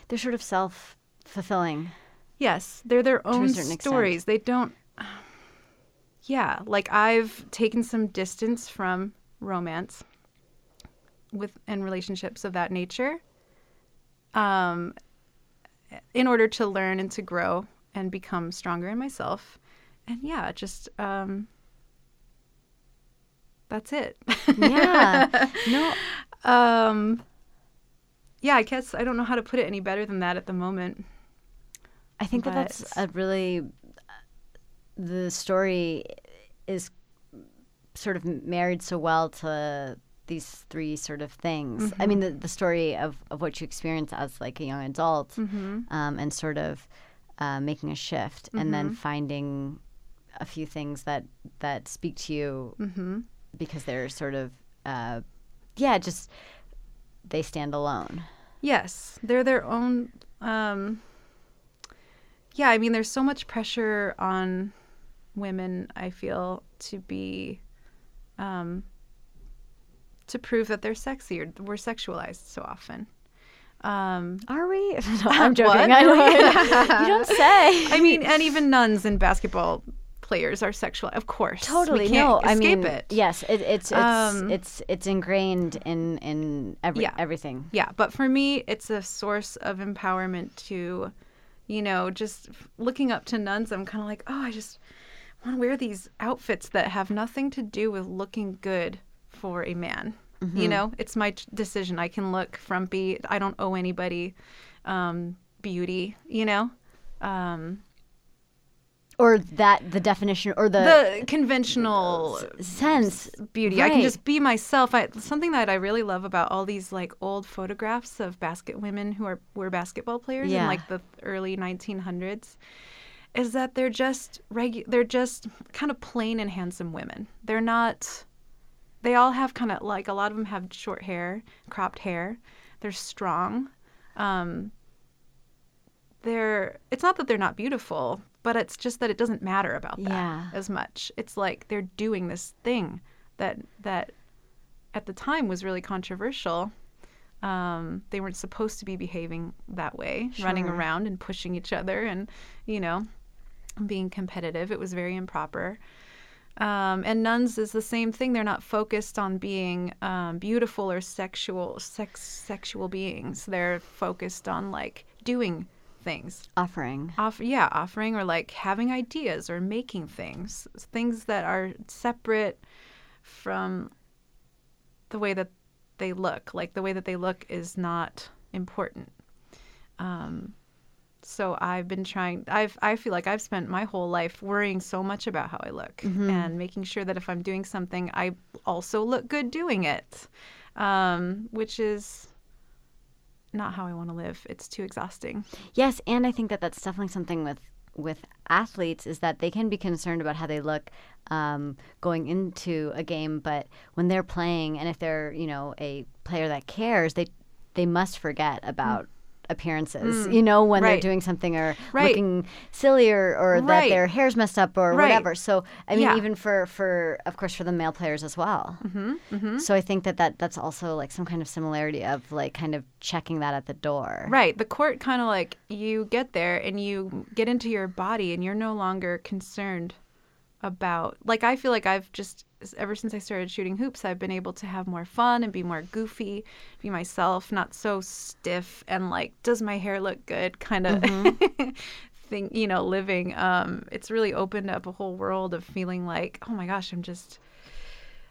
They're sort of self fulfilling. Yes, they're their own certain extent. stories. They don't. Yeah, like I've taken some distance from romance with and relationships of that nature, um, in order to learn and to grow and become stronger in myself. And yeah, just um, that's it. Yeah. no. um, yeah, I guess I don't know how to put it any better than that at the moment. I think that that's a really the story is sort of married so well to these three sort of things. I mean, the, the story of, of what you experience as like a young adult, Mm-hmm. um, and sort of uh, making a shift, and then finding a few things that that speak to you Mm-hmm. because they're sort of, uh, yeah, just they stand alone. Yes, they're their own. Um, yeah, I mean, there's so much pressure on women. I feel to be, um, to prove that they're sexy or we're sexualized so often. Um, Are we? no, I'm joking. I don't, you don't say. I mean, and even nuns and basketball players are sexual, of course. Totally we can't no. I mean, it. yes, it, it's it's Um, it's it's ingrained in in every Yeah. everything. Yeah, but for me, it's a source of empowerment to, you know, just looking up to nuns. I'm kind of like, oh, I just want to wear these outfits that have nothing to do with looking good for a man. You know, it's my decision. I can look frumpy. I don't owe anybody um, beauty. You know, um, Or that the definition or the, the conventional sense. beauty. I can just be myself. I, something that I really love about all these like old photographs of basket women who are were basketball players Yeah. in like the early 1900s is that they're just regu- they're just kind of plain and handsome women. They're not they all have kind of like a lot of them have short hair, cropped hair. They're strong. Um they're it's not that they're not beautiful, but it's just that it doesn't matter about that Yeah. as much. It's like they're doing this thing that that at the time was really controversial. Um, they weren't supposed to be behaving that way, running around and pushing each other and, you know, being competitive. It was very improper. Um, and nuns is the same thing. They're not focused on being um, beautiful or sexual, sex, sexual beings. They're focused on like doing things offering. off yeah offering or like having ideas or making things things that are separate from the way that they look like the way that they look is not important um so I've been trying. I've I feel like I've spent my whole life worrying so much about how I look Mm-hmm. and making sure that if I'm doing something, I also look good doing it, um, which is not how I want to live. It's too exhausting. Yes, and I think that that's definitely something with with athletes is that they can be concerned about how they look um, going into a game, but when they're playing, and if they're you know a player that cares, they they must forget about. Appearances, you know, when they're Mm. Doing something or Right. looking silly or, or that their hair's messed up or Right. whatever. So, I mean, Yeah. even for, for, of course, for the male players as well. Mm-hmm, So I think that, that that's also like some kind of similarity of like kind of checking that at the door. Right. The court kind of like you get there and you get into your body and you're no longer concerned about like I feel like I've just ever since I started shooting hoops I've been able to have more fun and be more goofy, be myself, not so stiff and like does my hair look good kind of thing, you know, living um it's really opened up a whole world of feeling like, "Oh my gosh, I'm just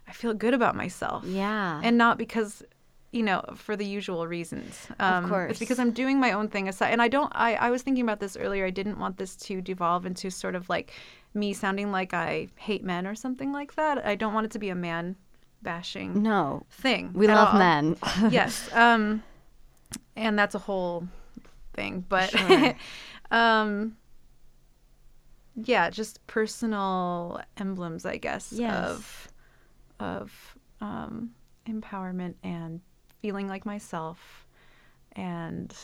I feel good about myself." Yeah. and not because you know for the usual reasons um, course. it's because i'm doing my own thing aside and i don't I, I was thinking about this earlier i didn't want this to devolve into sort of like me sounding like i hate men or something like that i don't want it to be a man bashing no, thing we love all. men. yes um and that's a whole thing but Sure. um yeah just personal emblems i guess Yes. of of um empowerment and feeling like myself and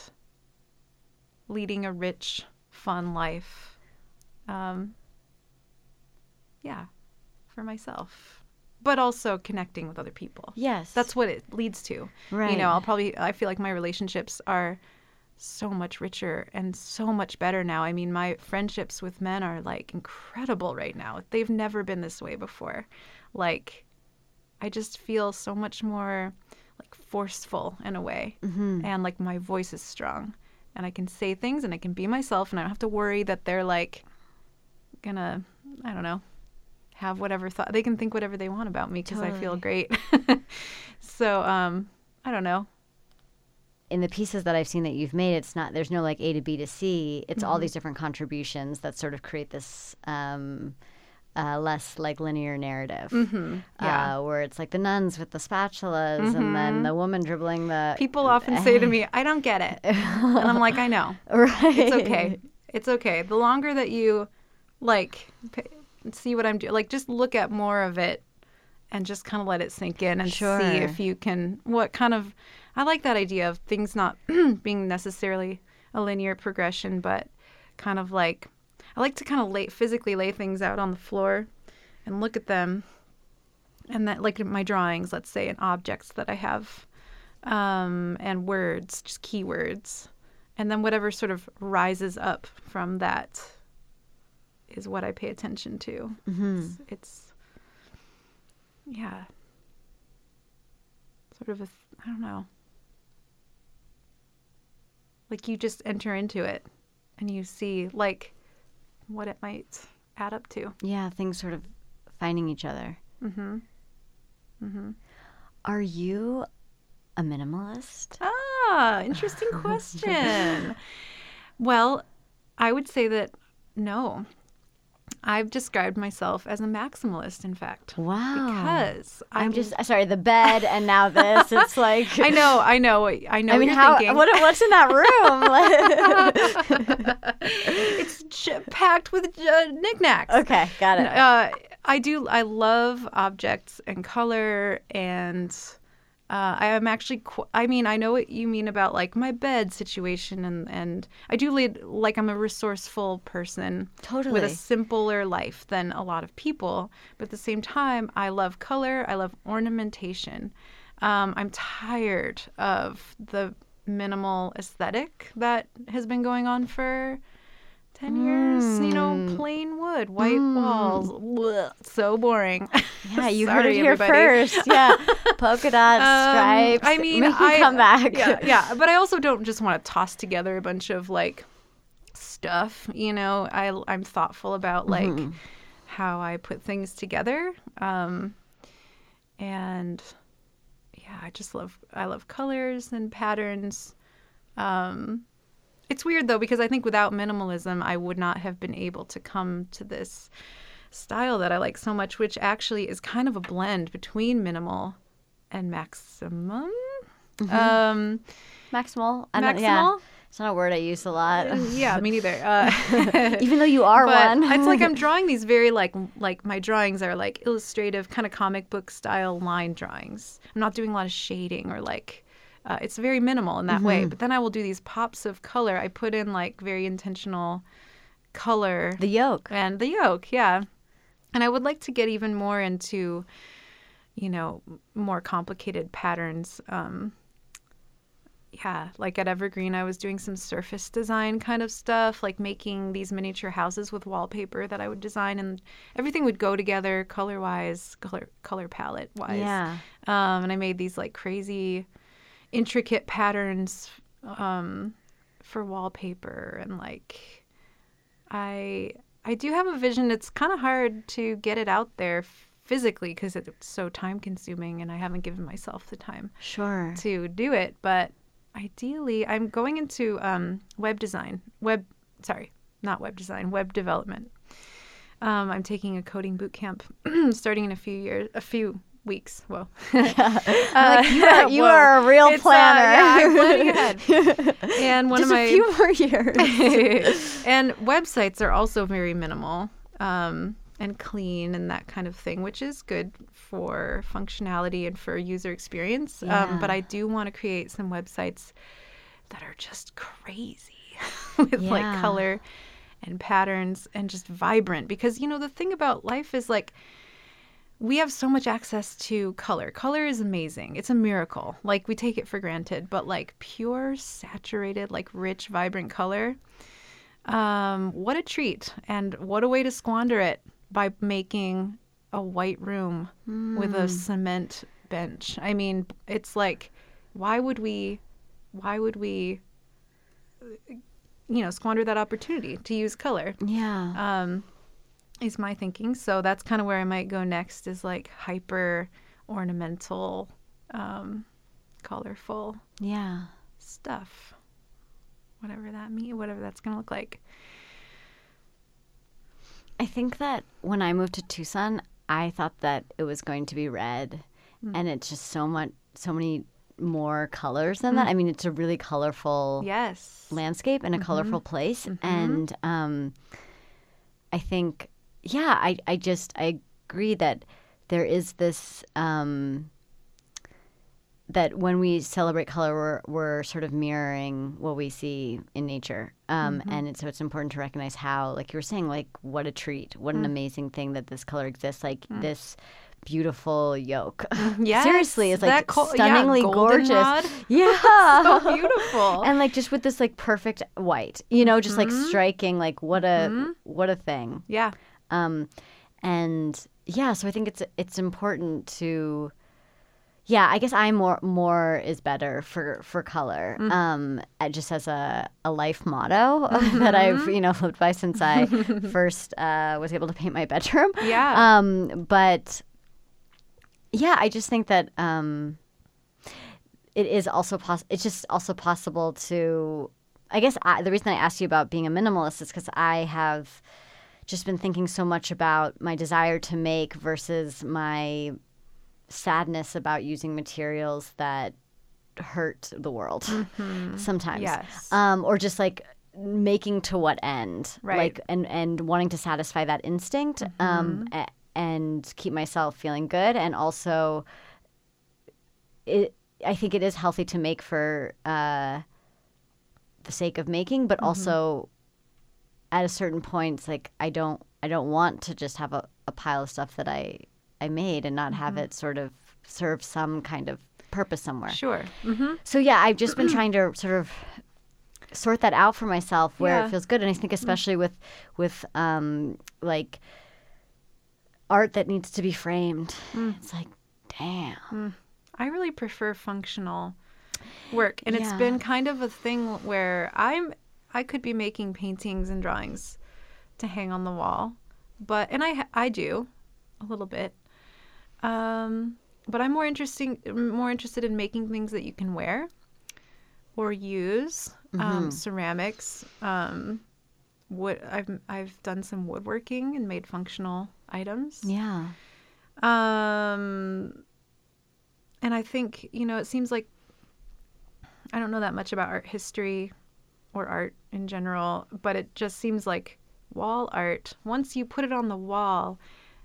leading a rich fun life um yeah for myself but also connecting with other people yes. that's what it leads to. Right. You know, I'll probably I feel like my relationships are so much richer and so much better now. I mean, my friendships with men are like incredible right now. They've never been this way before. Like I just feel so much more like forceful in a way. Mm-hmm. And like my voice is strong and I can say things and I can be myself and I don't have to worry that they're like gonna I don't know have whatever thought they can think whatever they want about me because I feel great. so um I don't know. in the pieces that I've seen that you've made, it's not there's no like A to B to C. It's Mm-hmm. all these different contributions that sort of create this um, uh, less like linear narrative, Mm-hmm. Yeah. uh, where it's like the nuns with the spatulas and then the woman dribbling the Mm-hmm. People often say to me, "I don't get it," and I'm like, "I know. right. It's okay. It's okay. The longer that you like p- see what I'm doing, like just look at more of it and just kind of let it sink in and Sure. see if you can what kind of I like that idea of things not being necessarily a linear progression, but kind of like I like to kind of lay physically lay things out on the floor and look at them and that like my drawings, let's say, and objects that I have um, and words, just keywords. And then whatever sort of rises up from that is what I pay attention to. It's, it's, yeah, sort of a I don't know. Like you just enter into it and you see like what it might add up to. Yeah, things sort of finding each other. Mm-hmm. Mm-hmm. Are you a minimalist? Ah, interesting question. well, I would say that no. I've described myself as a maximalist, in fact. Wow. Because I'm I- just sorry. The bed and now this. It's like I know, I know, I know. I mean, you're how? thinking. What, what's in that room? It's j- packed with uh, knickknacks. okay, got it. Uh, I do. I love objects and color, and uh, I am actually. Qu- I mean, I know what you mean about like my bed situation, and and I do lead like I'm a resourceful person totally with a simpler life than a lot of people. But at the same time, I love color. I love ornamentation. Um, I'm tired of the minimal aesthetic that has been going on for 10 years. You know, plain wood, white walls. Blech, so boring. Yeah, you heard it here everybody. first. Yeah, polka dots, Um, stripes. I mean, make I come back. Yeah, yeah, but I also don't just want to toss together a bunch of like stuff. You know, I I'm thoughtful about like Mm-hmm. how I put things together. Um, and yeah, I just love I love colors and patterns. Um, it's weird though because I think without minimalism, I would not have been able to come to this style that I like so much, which actually is kind of a blend between minimal and maximum. Um, Maximal. I don't- yeah. maximal. It's not a word I use a lot. Yeah, me neither. Uh, Even though you are but one. it's like I'm drawing these very like like my drawings are like illustrative kind of comic book style line drawings. I'm not doing a lot of shading or like uh, it's very minimal in that Mm-hmm. way. But then I will do these pops of color. I put in like very intentional color the yolk. and the yolk, yeah. And I would like to get even more into, you know, more complicated patterns. Um, yeah, like at Evergreen, I was doing some surface design kind of stuff, like making these miniature houses with wallpaper that I would design, and everything would go together color wise, color color palette wise. Yeah. Um, and I made these like crazy, intricate patterns um, for wallpaper, and like I I do have a vision. It's kind of hard to get it out there physically because it's so time consuming, and I haven't given myself the time Sure. to do it. But ideally, I'm going into um, web design. Web, sorry, not web design. Web development. Um, I'm taking a coding boot camp starting in a few years, a few weeks. Whoa. Like, you are, you Whoa. are a real It's, uh, planner. yeah, I'm planning ahead. And one Just of my a few more years. and websites are also very minimal um, and clean and that kind of thing, which is good for functionality and for user experience. Um, but I do want to create some websites that are just crazy with like color and patterns and just vibrant. Because, you know, the thing about life is like, we have so much access to color. Color is amazing. It's a miracle. Like we take it for granted, but like pure, saturated, like rich, vibrant color. Um, what a treat and what a way to squander it by making a white room with a cement bench. I mean, it's like why would we why would we you know, squander that opportunity to use color? yeah. um, is my thinking. So that's kind of where I might go next is like hyper ornamental, um, colorful yeah. stuff. Whatever that mean, whatever that's gonna look like. I think that when I moved to Tucson, I thought that it was going to be red, and it's just so much, so many more colors than that. I mean, it's a really colorful Yes. landscape and a colorful place, and um, I think, yeah, I, I just I agree that there is this. Um, that when we celebrate color, we're, we're sort of mirroring what we see in nature. Um, And it's, so it's important to recognize how, like you were saying, like what a treat, what an amazing thing that this color exists. Like this beautiful yolk. Yes, Seriously, it's like col- yeah, stunningly gorgeous. goldenrod. Yeah. So beautiful. and like just with this like perfect white, you know, just like Mm-hmm. striking, like what a what a thing. yeah. Um, and yeah, so I think it's it's important to, yeah, I guess I'm more more is better for for color. Mm. Um, just as a a life motto that I've Mm-hmm. you know lived by since I first uh, was able to paint my bedroom. Yeah. Um, but yeah, I just think that um, it is also possible. It's just also possible to. I guess I, the reason I asked you about being a minimalist is because I have just been thinking so much about my desire to make versus my sadness about using materials that hurt the world sometimes. Yes. Um, or just like making to what end Right. like and and wanting to satisfy that instinct um a- and keep myself feeling good and also it i think it is healthy to make for uh the sake of making but also at a certain point it's like i don't i don't want to just have a, a pile of stuff that i i made and not have it sort of serve some kind of purpose somewhere. Sure. Mm-hmm. so yeah, I've just been trying to sort of sort that out for myself where Yeah. it feels good, and I think especially with with um, like art that needs to be framed, it's like, damn, I really prefer functional work, and it's been kind of a thing where I'm I could be making paintings and drawings to hang on the wall, but and I I do a little bit, um, but I'm more interesting more interested in making things that you can wear or use um, ceramics. Um, wood. I've I've done some woodworking and made functional items. Yeah. Um, and I think you know it seems like I don't know that much about art history or art in general, but it just seems like wall art. Once you put it on the wall,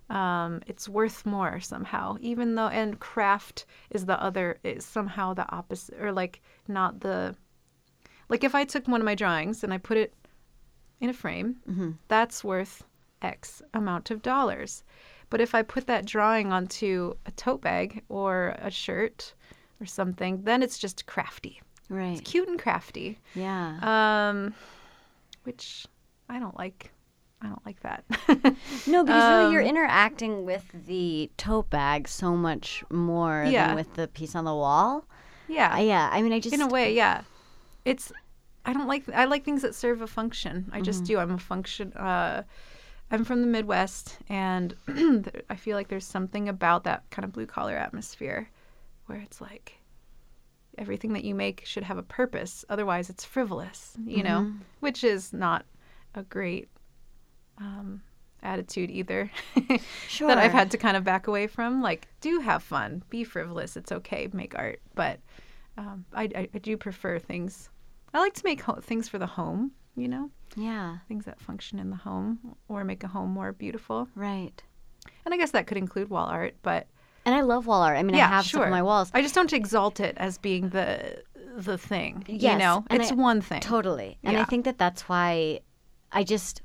um, it's worth more somehow. Even though and craft is the other is somehow the opposite or like not the like if I took one of my drawings and I put it in a frame, that's worth X amount of dollars. But if I put that drawing onto a tote bag or a shirt or something, then it's just crafty. Right. It's cute and crafty. Yeah. Um, which I don't like. I don't like that. No, because really you're Um, interacting with the tote bag so much more Yeah. than with the piece on the wall. yeah, Uh, yeah, I mean, I just in a way, yeah. It's I don't like I like things that serve a function. I just Mm-hmm. do. I'm a function. Uh, I'm from the Midwest, and I feel like there's something about that kind of blue collar atmosphere, where it's like everything that you make should have a purpose. Otherwise, it's frivolous. You know, Mm-hmm. which is not a great um, attitude either. sure that I've had to kind of back away from. Like, do have fun, be frivolous. It's okay, make art, but um, I, I, I do prefer things. I like to make ho- things for the home. You know, Yeah. things that function in the home or make a home more beautiful. Right. And I guess that could include wall art, but And I love wall art. I mean, yeah, I have sure. stuff on my walls. I just don't exalt it as being the the thing. you know, it's I- one thing. Totally. And I think that that's why I just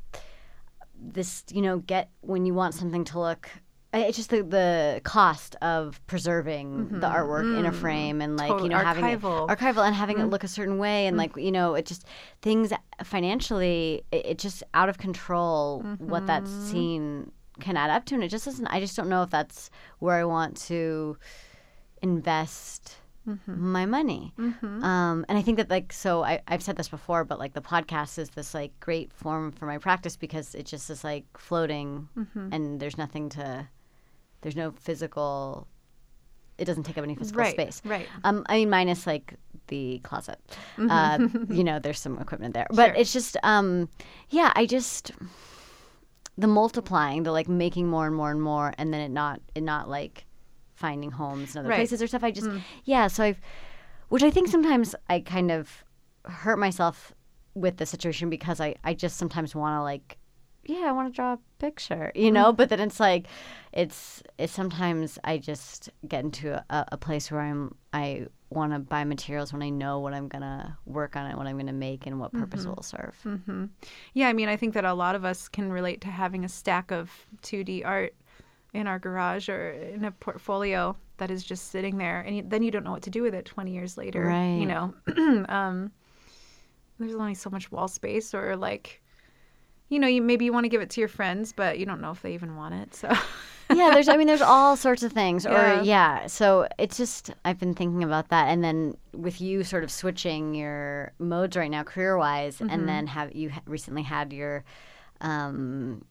this, you know, get when you want something to look it's just the, the cost of preserving mm-hmm. the artwork in a mm. frame and like Totally. you know having it Archival. archival and having it mm-hmm. look a certain way and mm-hmm. like you know it just things financially it, it just out of control what that scene can add up to and it just doesn't I just don't know if that's where I want to invest my money. Um, and I think that like so I, I've said this before, but like the podcast is this like great form for my practice because it just is like floating and there's nothing to there's no physical it doesn't take up any physical Right, space. right. Um, I mean minus like the closet. Uh, you know, there's some equipment there. But Sure. it's just um yeah, I just the multiplying, the like making more and more and more and then it not it not like finding homes in other Right. places or stuff. I just mm. yeah, so I've which I think sometimes I kind of hurt myself with the situation because I, I just sometimes want to like yeah, I want to draw a picture, you know, mm-hmm. but then it's like it's it's sometimes I just get into a, a place where I'm I want to buy materials when I know what I'm going to work on it, what I'm going to make and what purpose it will serve. Yeah, I mean, I think that a lot of us can relate to having a stack of 2D art in our garage or in a portfolio that is just sitting there, and then you don't know what to do with it 20 years later. Right. You know, um, there's only so much wall space, or like, you know, you maybe you want to give it to your friends, but you don't know if they even want it. So, yeah, there's I mean there's all sorts of things. Yeah. Or yeah, so it's just I've been thinking about that and then with you sort of switching your modes right now career wise Mm-hmm. and then have you recently had your um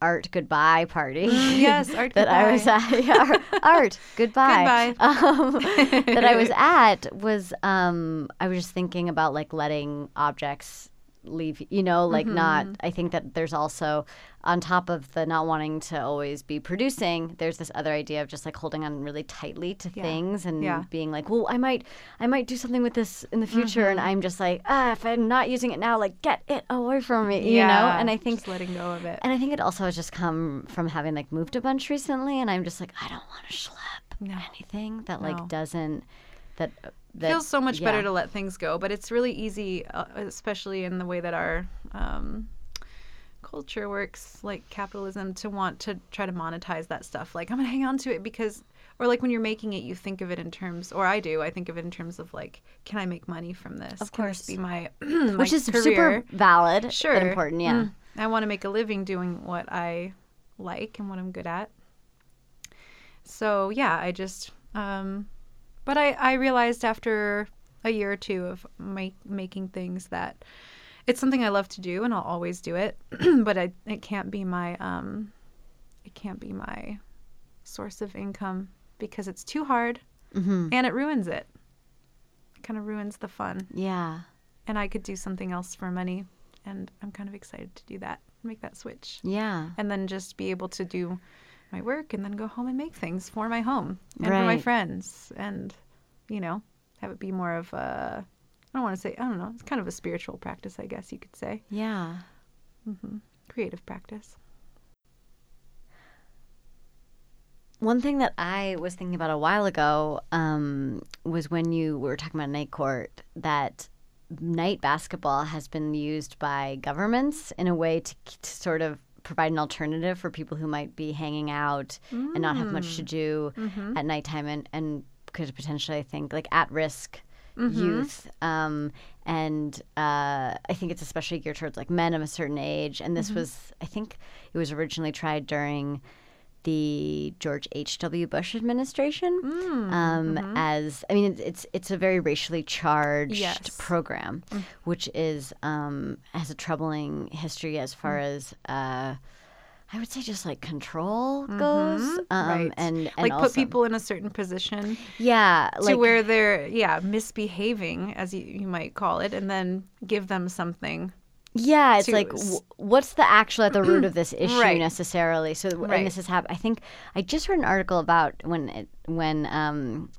art goodbye party. yes, art that I was at. Yeah, art, art goodbye. Goodbye. Um, that I was at was um, I was just thinking about like letting objects leave. You know, like not. Mm-hmm. I think that there's also on top of the not wanting to always be producing. There's this other idea of just like holding on really tightly to things and Yeah. being like, well, I might, I might do something with this in the future, Mm-hmm. and I'm just like, ah, if I'm not using it now, like get it away from me. You know, and I think just letting go of it. and I think it also has just come from having like moved a bunch recently, and I'm just like, I don't want to schlep No. anything that No. like doesn't that that feels so much better to let things go but it's really easy uh, especially in the way that our um, culture works like capitalism to want to try to monetize that stuff like i'm gonna hang on to it because or like when you're making it you think of it in terms or i do i think of it in terms of like can i make money from this Of Can course. be my, which is career? super valid, sure and important. Yeah, Mm. i want to make a living doing what i like and what i'm good at so yeah i just um but i i realized after a year or two of make, making things that it's something i love to do and i'll always do it but I, it can't be my um it can't be my source of income because it's too hard mm-hmm. and it ruins it it kind of ruins the fun yeah, and I could do something else for money. And I'm kind of excited to do that, make that switch. Yeah. And then just be able to do my work and then go home and make things for my home and for my friends and, you know, have it be more of a, I don't want to say, I don't know, it's kind of a spiritual practice, I guess you could say. Yeah. mm-hmm. Creative practice. One thing that I was thinking about a while ago um, was when you were talking about night court that night basketball has been used by governments in a way to, to sort of provide an alternative for people who might be hanging out and not have much to do at nighttime and, and could potentially, I think, like at risk youth. Um, and uh, I think it's especially geared towards like men of a certain age. And this was, I think, it was originally tried during the George H. W. Bush administration. um, As I mean, it's, it's it's a very racially charged Yes. program, which is um, has a troubling history as far as. Uh, I would say just like control goes, um, right. and, and like also, put people in a certain position yeah, to like where they're, yeah, misbehaving, as you, you might call it, and then give them something. Yeah, it's like w- what's the actual at the root of this issue Right. necessarily? So, Right. and this has happened. I think I just read an article about when it, when um,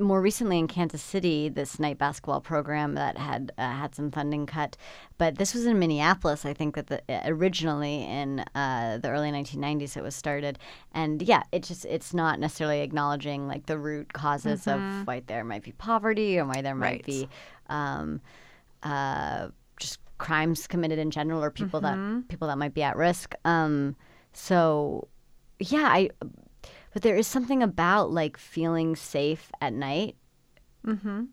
more recently in Kansas City, this night basketball program that had uh, had some funding cut, but this was in Minneapolis. I think that the, uh, originally in uh, the early 1990s it was started, and yeah, it just it's not necessarily acknowledging like the root causes of why there might be poverty or why there might Right. be. Um, uh, crimes committed in general or people that mm-hmm. people that might be at risk. Um, so yeah, I but there is something about like feeling safe at night mm-hmm.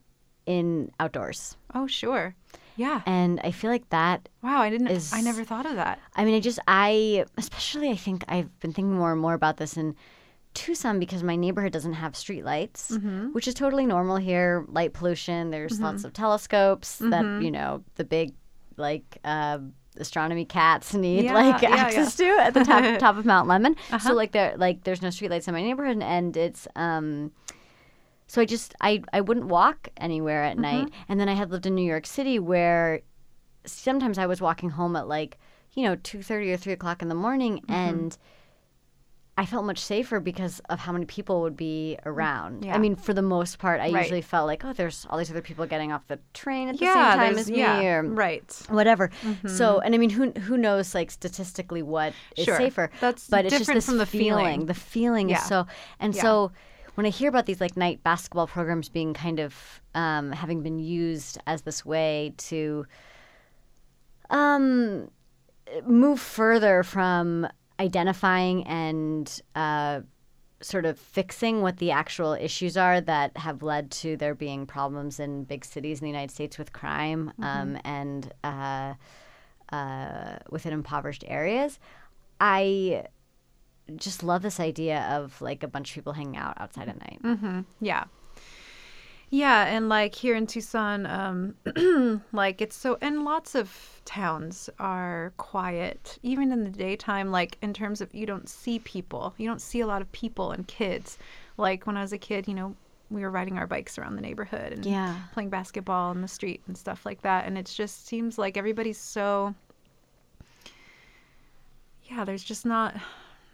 in outdoors. Oh, sure. Yeah. And I feel like that Wow, I didn't, is- I never thought of that. I mean, I just, I, especially, I think I've been thinking more and more about this in Tucson because my neighborhood doesn't have streetlights, mm-hmm. which is totally normal here. Light pollution, there's lots of telescopes that, you know, the big, like, uh, astronomy cats need Yeah, like yeah, access to at the top top of Mount Lemmon. So like there like there's no streetlights in my neighborhood and it's um so I just I I wouldn't walk anywhere at night. And then I had lived in New York City where sometimes I was walking home at like you know two thirty or three o'clock in the morning, and I felt much safer because of how many people would be around. Yeah. I mean, for the most part, I Right. usually felt like oh, there's all these other people getting off the train at the yeah, same time as me, yeah, or right. whatever. So, and I mean, who who knows like statistically what is Sure. safer? That's but it's just this from the feeling. The feeling is so, and so when I hear about these like night basketball programs being kind of um, having been used as this way to um, move further from identifying and uh, sort of fixing what the actual issues are that have led to there being problems in big cities in the United States with crime um, and uh, uh, within impoverished areas. I just love this idea of like a bunch of people hanging out outside at night. Yeah. Yeah, and like here in Tucson, um, like it's so, and lots of towns are quiet, even in the daytime. Like in terms of you don't see people, you don't see a lot of people and kids. Like when I was a kid, you know, we were riding our bikes around the neighborhood and Yeah. playing basketball in the street and stuff like that. And it just seems like everybody's so, yeah, there's just not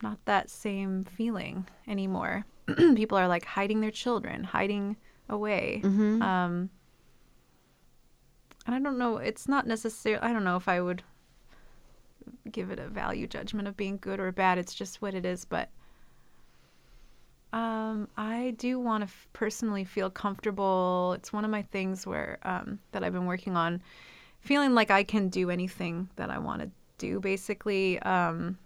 not that same feeling anymore. People are like hiding their children, hiding away. Um, and I don't know. It's not necessarily. I don't know if I would give it a value judgment of being good or bad. It's just what it is. But um, I do want to f- personally feel comfortable. It's one of my things where um, that I've been working on, feeling like I can do anything that I want to do. Basically, um,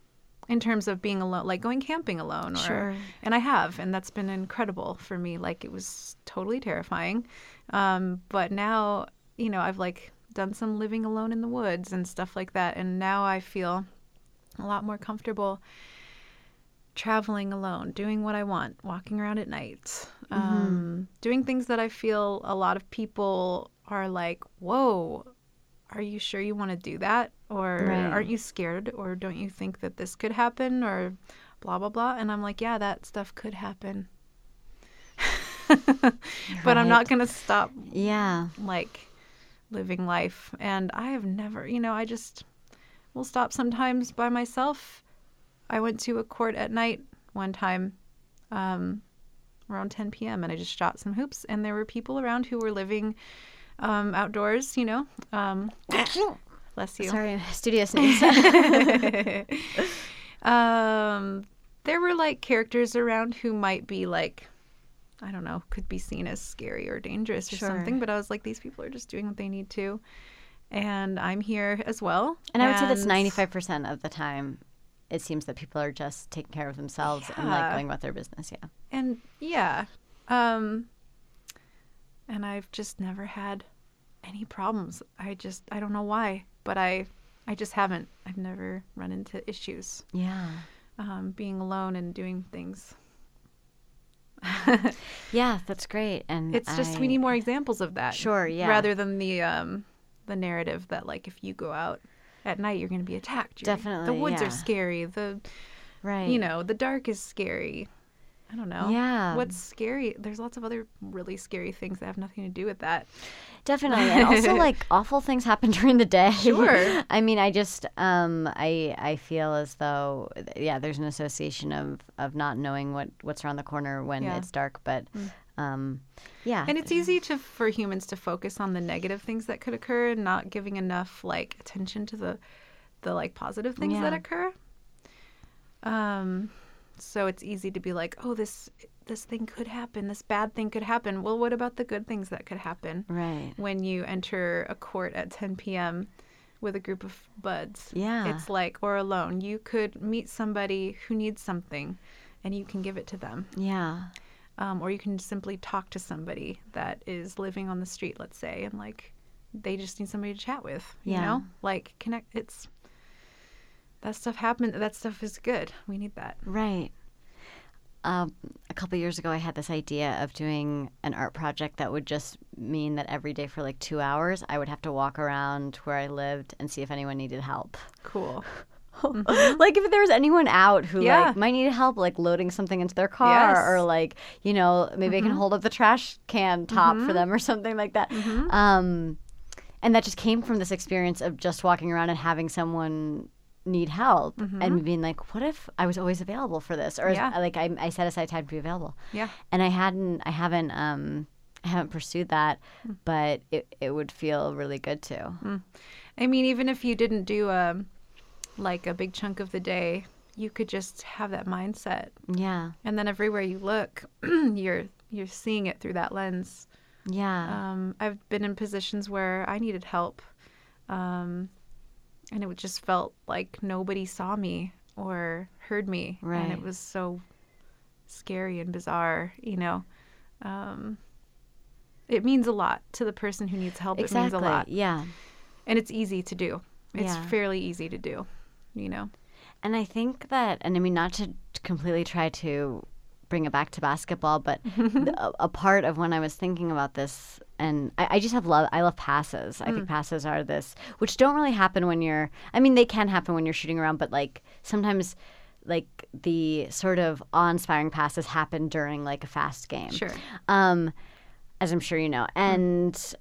in terms of being alone, like going camping alone. Or, Sure. And I have, and that's been incredible for me. Like it was totally terrifying, um, but now you know I've like done some living alone in the woods and stuff like that, and now I feel a lot more comfortable traveling alone, doing what I want, walking around at night, um, doing things that I feel a lot of people are like, whoa, are you sure you want to do that? Or Right. aren't you scared? Or don't you think that this could happen? Or blah, blah, blah. And I'm like, yeah, that stuff could happen. but I'm not going to stop Yeah. like living life. And I have never, you know, I just will stop sometimes by myself. I went to a court at night one time um, around 10 p.m. and I just shot some hoops, and there were people around who were living um, outdoors, you know. Um, bless you. Sorry, studio sneeze. um, there were like characters around who might be like, I don't know, could be seen as scary or dangerous or Sure. something. But I was like, these people are just doing what they need to, and I'm here as well. and I would say that's ninety five percent of the time. It seems that people are just taking care of themselves and like going about their business. Yeah. and yeah um and i've just never had any problems i just i don't know why but i i just haven't i've never run into issues Yeah. um being alone and doing things Yeah, that's great. And it's just we need more examples of that Sure, yeah. rather than the um the narrative that like if you go out at night you're going to be attacked You're- Definitely. the woods yeah. are scary the right. you know the dark is scary i don't know Yeah. what's scary there's lots of other really scary things that have nothing to do with that Definitely. And also like awful things happen during the day. Sure. I mean, I just um I I feel as though yeah, there's an association of of not knowing what what's around the corner when Yeah. Mm. it's dark, but um yeah. And it's easy to for humans to focus on the negative things that could occur and not giving enough like attention to the the like positive things that occur. Um so it's easy to be like, "Oh, this this thing could happen. This bad thing could happen." Well, what about the good things that could happen right. when you enter a court at 10 p.m. with a group of buds? Yeah. It's like or alone. You could meet somebody who needs something and you can give it to them Yeah. um, or you can simply talk to somebody that is living on the street, let's say, and like they just need somebody to chat with. You Yeah. know, like connect. It's that stuff happened. That stuff is good. We need that. Right. Um, a couple years ago, I had this idea of doing an art project that would just mean that every day for like two hours, I would have to walk around where I lived and see if anyone needed help. Cool. like if there was anyone out who Mm-hmm. Yeah. like might need help like loading something into their car Yes. Mm-hmm. or like you know maybe I can hold up the trash can top for them or something like that um and that just came from this experience of just walking around and having someone need help and being like what if I was always available for this or Mm-hmm. Yeah. like I, I set aside time to be available Yeah. and I hadn't I haven't um I haven't pursued that Mm. but it, it would feel really good to I mean, even if you didn't do um like a big chunk of the day, you could just have that mindset, yeah and then everywhere you look, you're you're seeing it through that lens. yeah Um, I've been in positions where I needed help, um, and it just felt like nobody saw me or heard me, and it was so scary and bizarre. You know, um, it means a lot to the person who needs help. It means exactly a lot, yeah and it's easy to do. It's Yeah. fairly easy to do. You know, And I think that, and I mean, not to completely try to bring it back to basketball, but a, a part of when I was thinking about this, and I, I just have love, I love passes. I think mm. passes are this, which don't really happen when you're, I mean, they can happen when you're shooting around, but like sometimes, like the sort of awe-inspiring passes happen during like a fast game. Sure. Um, as I'm sure you know. Mm. And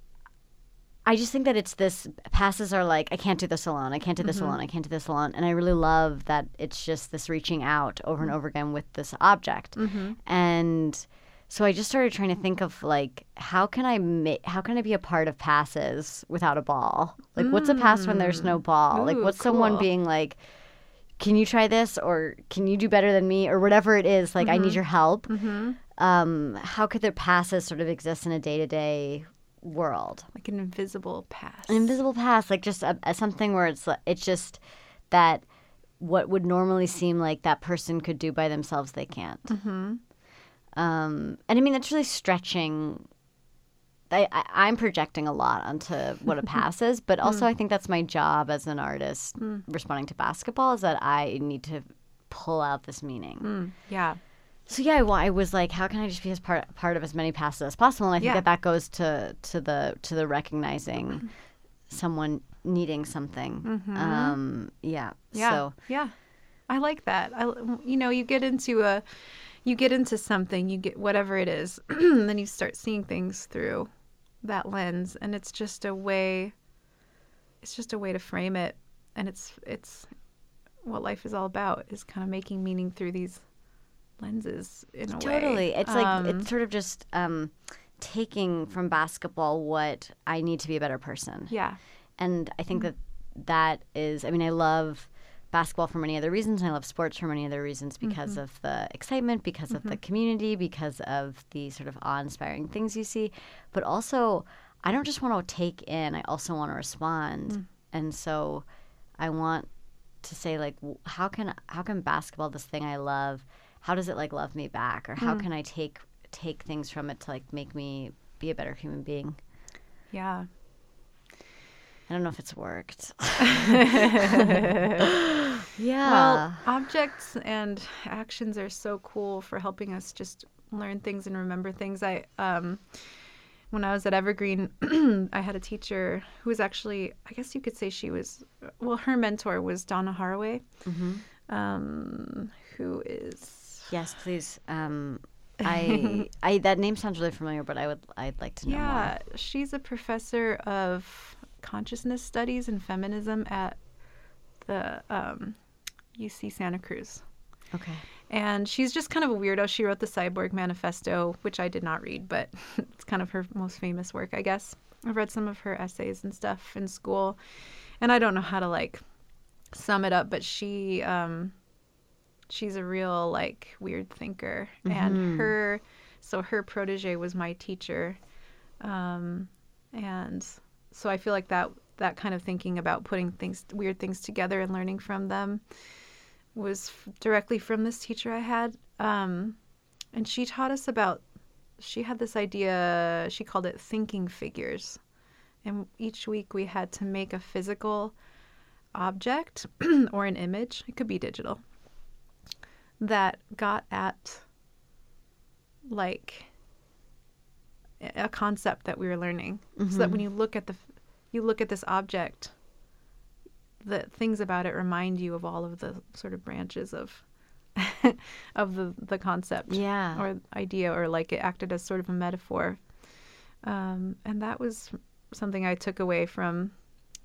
I just think that it's this passes are like I can't do this alone. I can't do this mm-hmm. alone. I can't do this alone. And I really love that it's just this reaching out over and mm. over again with this object. Mm-hmm. And so I just started trying to think of like how can I make how can I be a part of passes without a ball? Like what's a pass when there's no ball? like Ooh, what's someone being like can you try this? Or can you do better than me? Or whatever it is like i need your help. Um, how could their passes sort of exist in a day-to-day world? Like an invisible pass. an invisible pass like just a, a something where it's it's just that what would normally seem like that person could do by themselves they can't. Mm-hmm. Um, and i mean that's really stretching I, I, I'm projecting a lot onto what a pass is, but also I think that's my job as an artist responding to basketball is that I need to pull out this meaning. Mm, yeah. So yeah, I, I was like, how can I just be as part part of as many passes as possible? And I think Yeah. that that goes to to the to the recognizing someone needing something. Um, yeah. Yeah. So yeah. I like that. I you know, you get into a you get into something, you get whatever it is, and then you start seeing things through that lens and it's just a way it's just a way to frame it and it's it's what life is all about is kind of making meaning through these lenses in a way. Totally. It's like Um, it's sort of just um, taking from basketball what I need to be a better person. yeah. And I think that that is, I mean, I love basketball for many other reasons. And I love sports for many other reasons because mm-hmm. of the excitement, because of the mm-hmm. community, because of the sort of awe inspiring things you see. But also, I don't just want to take in, I also want to respond. Mm. And so I want to say, like, how can, how can basketball, this thing I love, how does it like love me back? Or how mm. can I take, take things from it to like make me be a better human being? Yeah. I don't know if it's worked. yeah. Well, objects and actions are so cool for helping us just learn things and remember things. I um when I was at Evergreen, I had a teacher who was actually, I guess you could say she was, well, her mentor was Donna Haraway, um, who is, yes, please. Um, I, I that name sounds really familiar, but I would I'd like to know yeah, she's a professor of consciousness studies and feminism at the um, UC Santa Cruz. Okay. And she's just kind of a weirdo. She wrote the Cyborg Manifesto, which I did not read, but it's kind of her most famous work, I guess. I've read some of her essays and stuff in school, and I don't know how to like sum it up, but she um she's a real like weird thinker and her so her protege was my teacher. Um and so I feel like that that kind of thinking about putting things weird things together and learning from them was f- directly from this teacher I had. Um, and she taught us about, she had this idea, she called it thinking figures. And each week we had to make a physical object or an image, it could be digital, that got at like a concept that we were learning. So that when you look at the, you look at this object the things about it remind you of all of the sort of branches of of the the concept Yeah. or idea or like it acted as sort of a metaphor um, and that was something i took away from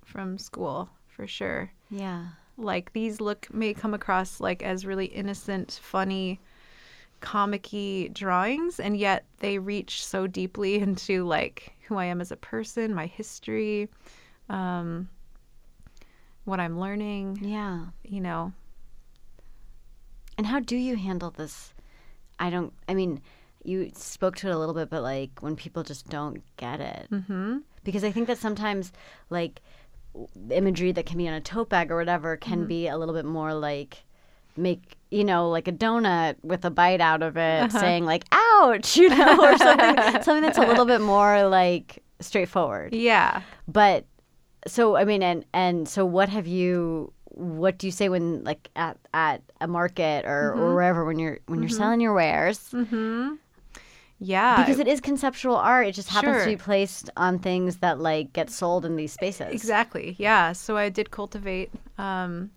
from school for sure Yeah. like these look may come across like as really innocent funny comic-y drawings and yet they reach so deeply into like who i am as a person my history um, what i'm learning Yeah. you know And how do you handle this? I don't. I mean, you spoke to it a little bit, but like when people just don't get it, mm-hmm. because I think that sometimes like imagery that can be on a tote bag or whatever can be a little bit more like make you know like a donut with a bite out of it saying like ouch you know or something something that's a little bit more like straightforward yeah but so I mean, and and so what have you? What do you say when like at at a market or, or wherever when you're when you're selling your wares? mm-hmm. yeah Because it is conceptual art. It just happens to be placed on things that like get sold in these spaces. Exactly. Yeah. So I did cultivate um,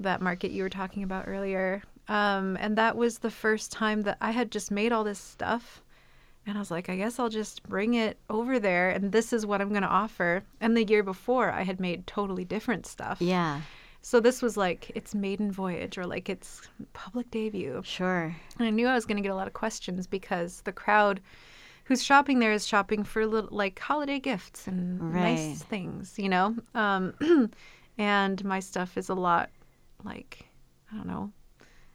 that market you were talking about earlier. Um, and that was the first time that I had just made all this stuff. And I was like, I guess I'll just bring it over there and this is what I'm going to offer. And the year before, I had made totally different stuff. Yeah. So this was like its maiden voyage or like its public debut. Sure. And I knew I was going to get a lot of questions because the crowd who's shopping there is shopping for little, like holiday gifts and Right. nice things, you know? Um, and my stuff is a lot like, I don't know.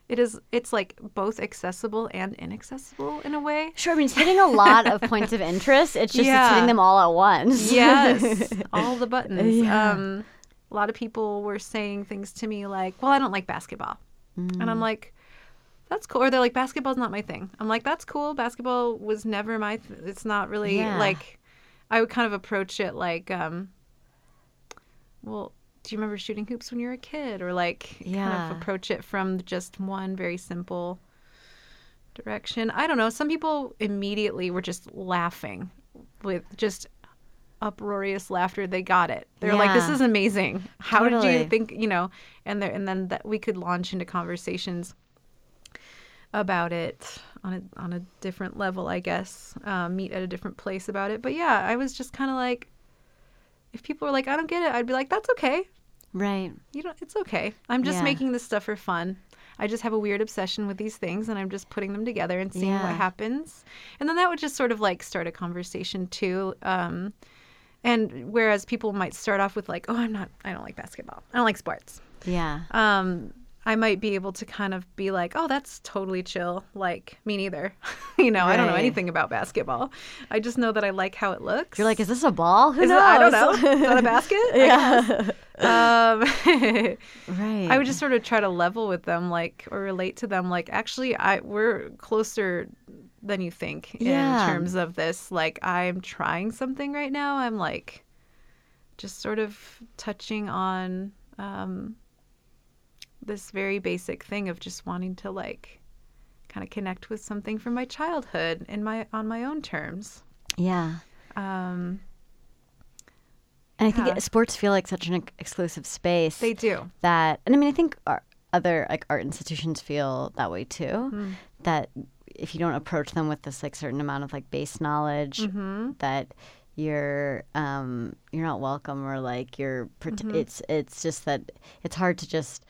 It is, it's like both accessible and inaccessible in a way. Sure. I mean, it's hitting a lot of points of interest. It's just Yeah. it's hitting them all at once. Yes, all the buttons. Yeah. Um, a lot of people were saying things to me like, "Well, I don't like basketball," and Mm. I'm like, "That's cool." Or they're like, "Basketball's not my thing." I'm like, "That's cool. Basketball was never my. Th- it's not really Yeah. like." I would kind of approach it like, um, "Well, do you remember shooting hoops when you were a kid?" Or like, kind of approach it from just one very simple direction. I don't know. Some people immediately were just laughing with just uproarious laughter. They got it. They're like, "This is amazing. How did you think?" You know, and there, and then that we could launch into conversations about it. on a on a different level, I guess, um, meet at a different place about it. But yeah, I was just kind of like, if people were like, I don't get it, I'd be like, that's okay. Right. You know, it's okay. I'm just Yeah. making this stuff for fun. I just have a weird obsession with these things, and I'm just putting them together and seeing Yeah. what happens. And then that would just sort of like start a conversation too. Um, and whereas people might start off with like, "Oh, I'm not. I don't like basketball. I don't like sports." Yeah. um, I might be able to kind of be like, oh, that's totally chill. Like, me neither. you know, I don't know anything about basketball. I just know that I like how it looks. You're like, is this a ball? Who Is it- I don't know. Is that a basket? I yeah. Um, right. I would just sort of try to level with them, like, or relate to them. Like, actually, I we're closer than you think Yeah. in terms of this. Like, I'm trying something right now. I'm like, just sort of touching on um, this very basic thing of just wanting to like kind of connect with something from my childhood in my on my own terms. Yeah. Um, And I think Yeah. sports feel like such an ex- exclusive space. they do. that and i mean i think our other like art institutions feel that way too Hmm. that if you don't approach them with this like certain amount of like base knowledge Mm-hmm. that you're um you're not welcome or like you're Mm-hmm. it's it's just that it's hard to just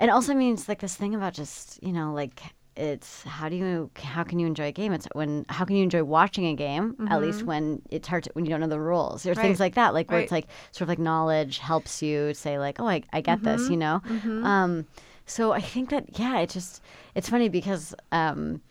and also I mean it's like this thing about just you know like it's how do you how can you enjoy a game? It's when how can you enjoy watching a game at least when it's hard to when you don't know the rules or things Mm-hmm. Like that like where it's like sort of like knowledge helps you say like oh i, I get this Mm-hmm. you know? Um so i think that yeah it just it's funny because um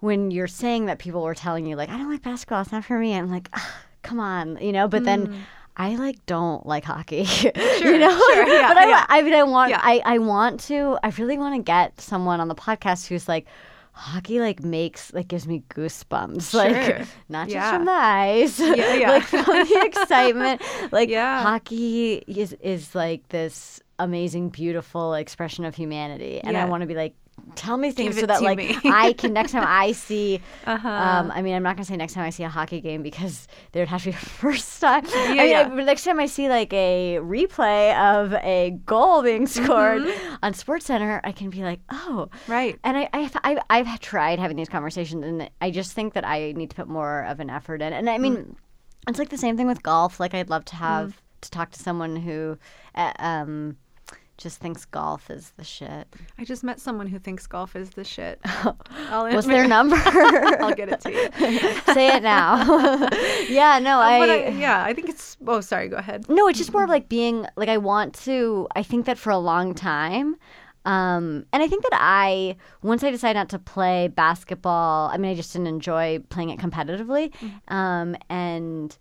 when you're saying that people were telling you like i don't like basketball it's not for me i'm like "Ah, come on you know? But then I like don't like hockey, Sure, you know. sure, yeah, but I, yeah. I mean, I want, Yeah. I, I want to, I really want to get someone on the podcast who's like, hockey like makes like gives me goosebumps, like Sure. not just Yeah. from the ice, Yeah, yeah. like from the excitement. Like Yeah. hockey is is like this amazing, beautiful expression of humanity, and I want to be like. Tell me things Give so that like. I can next time I see Uh-huh. um, I mean, I'm not gonna say next time I see a hockey game because there would have to be a first time. I mean, yeah. but next time I see like a replay of a goal being scored Mm-hmm. on Sports Center, I can be like, oh, Right. And I, I, I've, I've tried having these conversations, and I just think that I need to put more of an effort in. And I mean, Mm. it's like the same thing with golf. Like, I'd love to have to talk to someone who, uh, um, just thinks golf is the shit. I just met someone who thinks golf is the shit. I'll What's their number? I'll get it to you. Say it now. yeah, no, I, I, yeah, I think it's. Oh, sorry. Go ahead. no, it's just more of like being like I want to. I think that for a long time, um, and I think that I once I decided not to play basketball. I mean, I just didn't enjoy playing it competitively, um, and.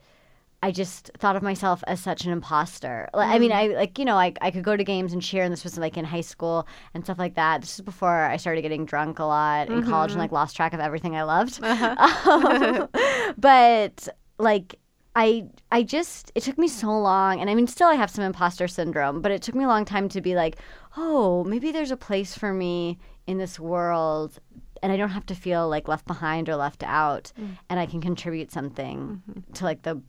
I just thought of myself as such an imposter. Like, I mean, mm. I like you know, I I could go to games and cheer, and this was like in high school and stuff like that. This is before I started getting drunk a lot in college and mm-hmm. like lost track of everything I loved. Um, but like I I just it took me so long and I mean still I have some imposter syndrome, but it took me a long time to be like, "Oh, maybe there's a place for me in this world." And I don't have to feel like left behind or left out, mm. and I can contribute something mm-hmm. to like the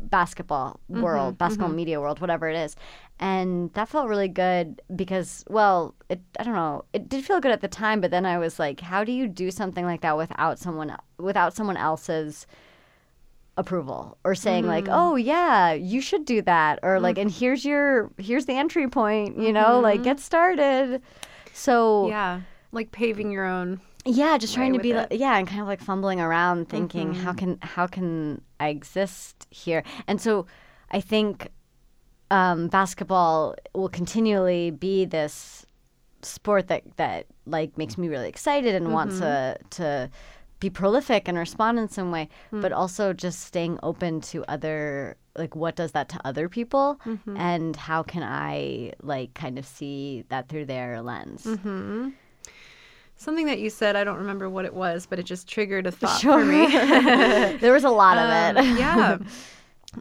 basketball mm-hmm, world, basketball mm-hmm. media world, whatever it is. And that felt really good because, well, it I don't know, it did feel good at the time, but then I was like, how do you do something like that without someone without someone else's approval or saying like, mm-hmm. oh yeah, you should do that, or like, and here's your here's the entry point, you know, like get started. So Yeah, like paving your own. yeah, just trying to be like, yeah, and kind of like fumbling around, thinking how can how can I exist here? And so, I think um, basketball will continually be this sport that that like makes me really excited and wants to mm-hmm. to be prolific and respond in some way, hmm. but also just staying open to other like what does that to other people? Mm-hmm. And how can I like kind of see that through their lens. Mm-hmm. Something that you said, I don't remember what it was, but it just triggered a thought Sure. for me. there was a lot of Um, it. yeah.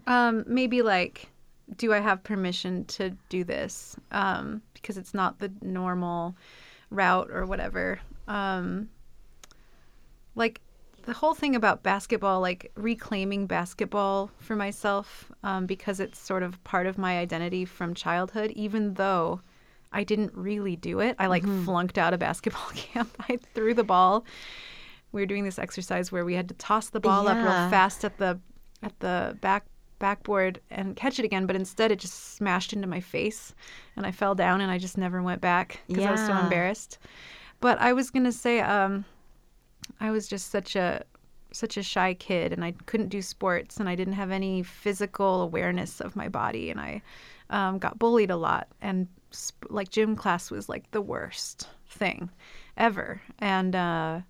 Um, maybe like, do I have permission to do this? Um, because it's not the normal route or whatever. Um, like the whole thing about basketball, like reclaiming basketball for myself, um, because it's sort of part of my identity from childhood, even though I didn't really do it. I like flunked out of basketball camp. I threw the ball. We were doing this exercise where we had to toss the ball up real fast at the at the back backboard and catch it again, but instead it just smashed into my face and I fell down and I just never went back because I was so embarrassed. But I was gonna say, um, I was just such a such a shy kid and I couldn't do sports and I didn't have any physical awareness of my body and I um, got bullied a lot and like gym class was like the worst thing ever. And uh,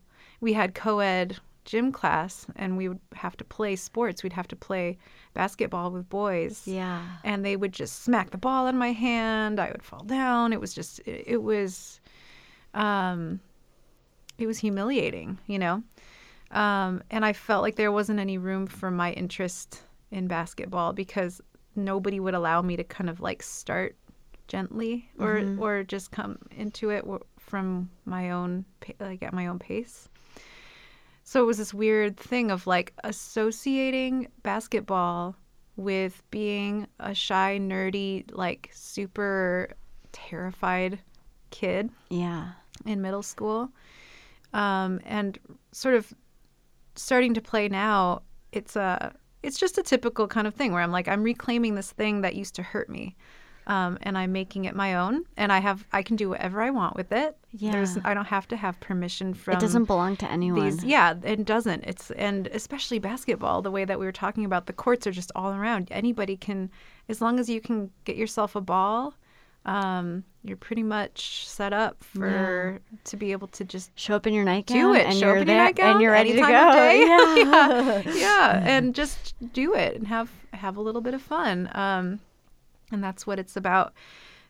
we had co-ed gym class and we would have to play sports. We'd have to play basketball with boys. Yeah. and they would just smack the ball in my hand. I would fall down. It was just it, it was um it was humiliating you know? Um and i felt like there wasn't any room for my interest in basketball because nobody would allow me to kind of like start gently or or just come into it from my own like at my own pace so it was this weird thing of like associating basketball with being a shy, nerdy, like super terrified kid Yeah. in middle school. Um, and sort of starting to play now, it's a it's just a typical kind of thing where I'm like I'm reclaiming this thing that used to hurt me. Um, and I'm making it my own, and I have I can do whatever I want with it. There's Yeah. I don't have to have permission from it doesn't belong to anyone. these yeah it doesn't it's and especially basketball the way that we were talking about the courts are just all around anybody can as long as you can get yourself a ball um, you're pretty much set up for to be able to just Show up in your nightgown do it and show you're up in there your nightgown and you're ready to go. day. Yeah. yeah yeah and just do it and have have a little bit of fun um, and that's what it's about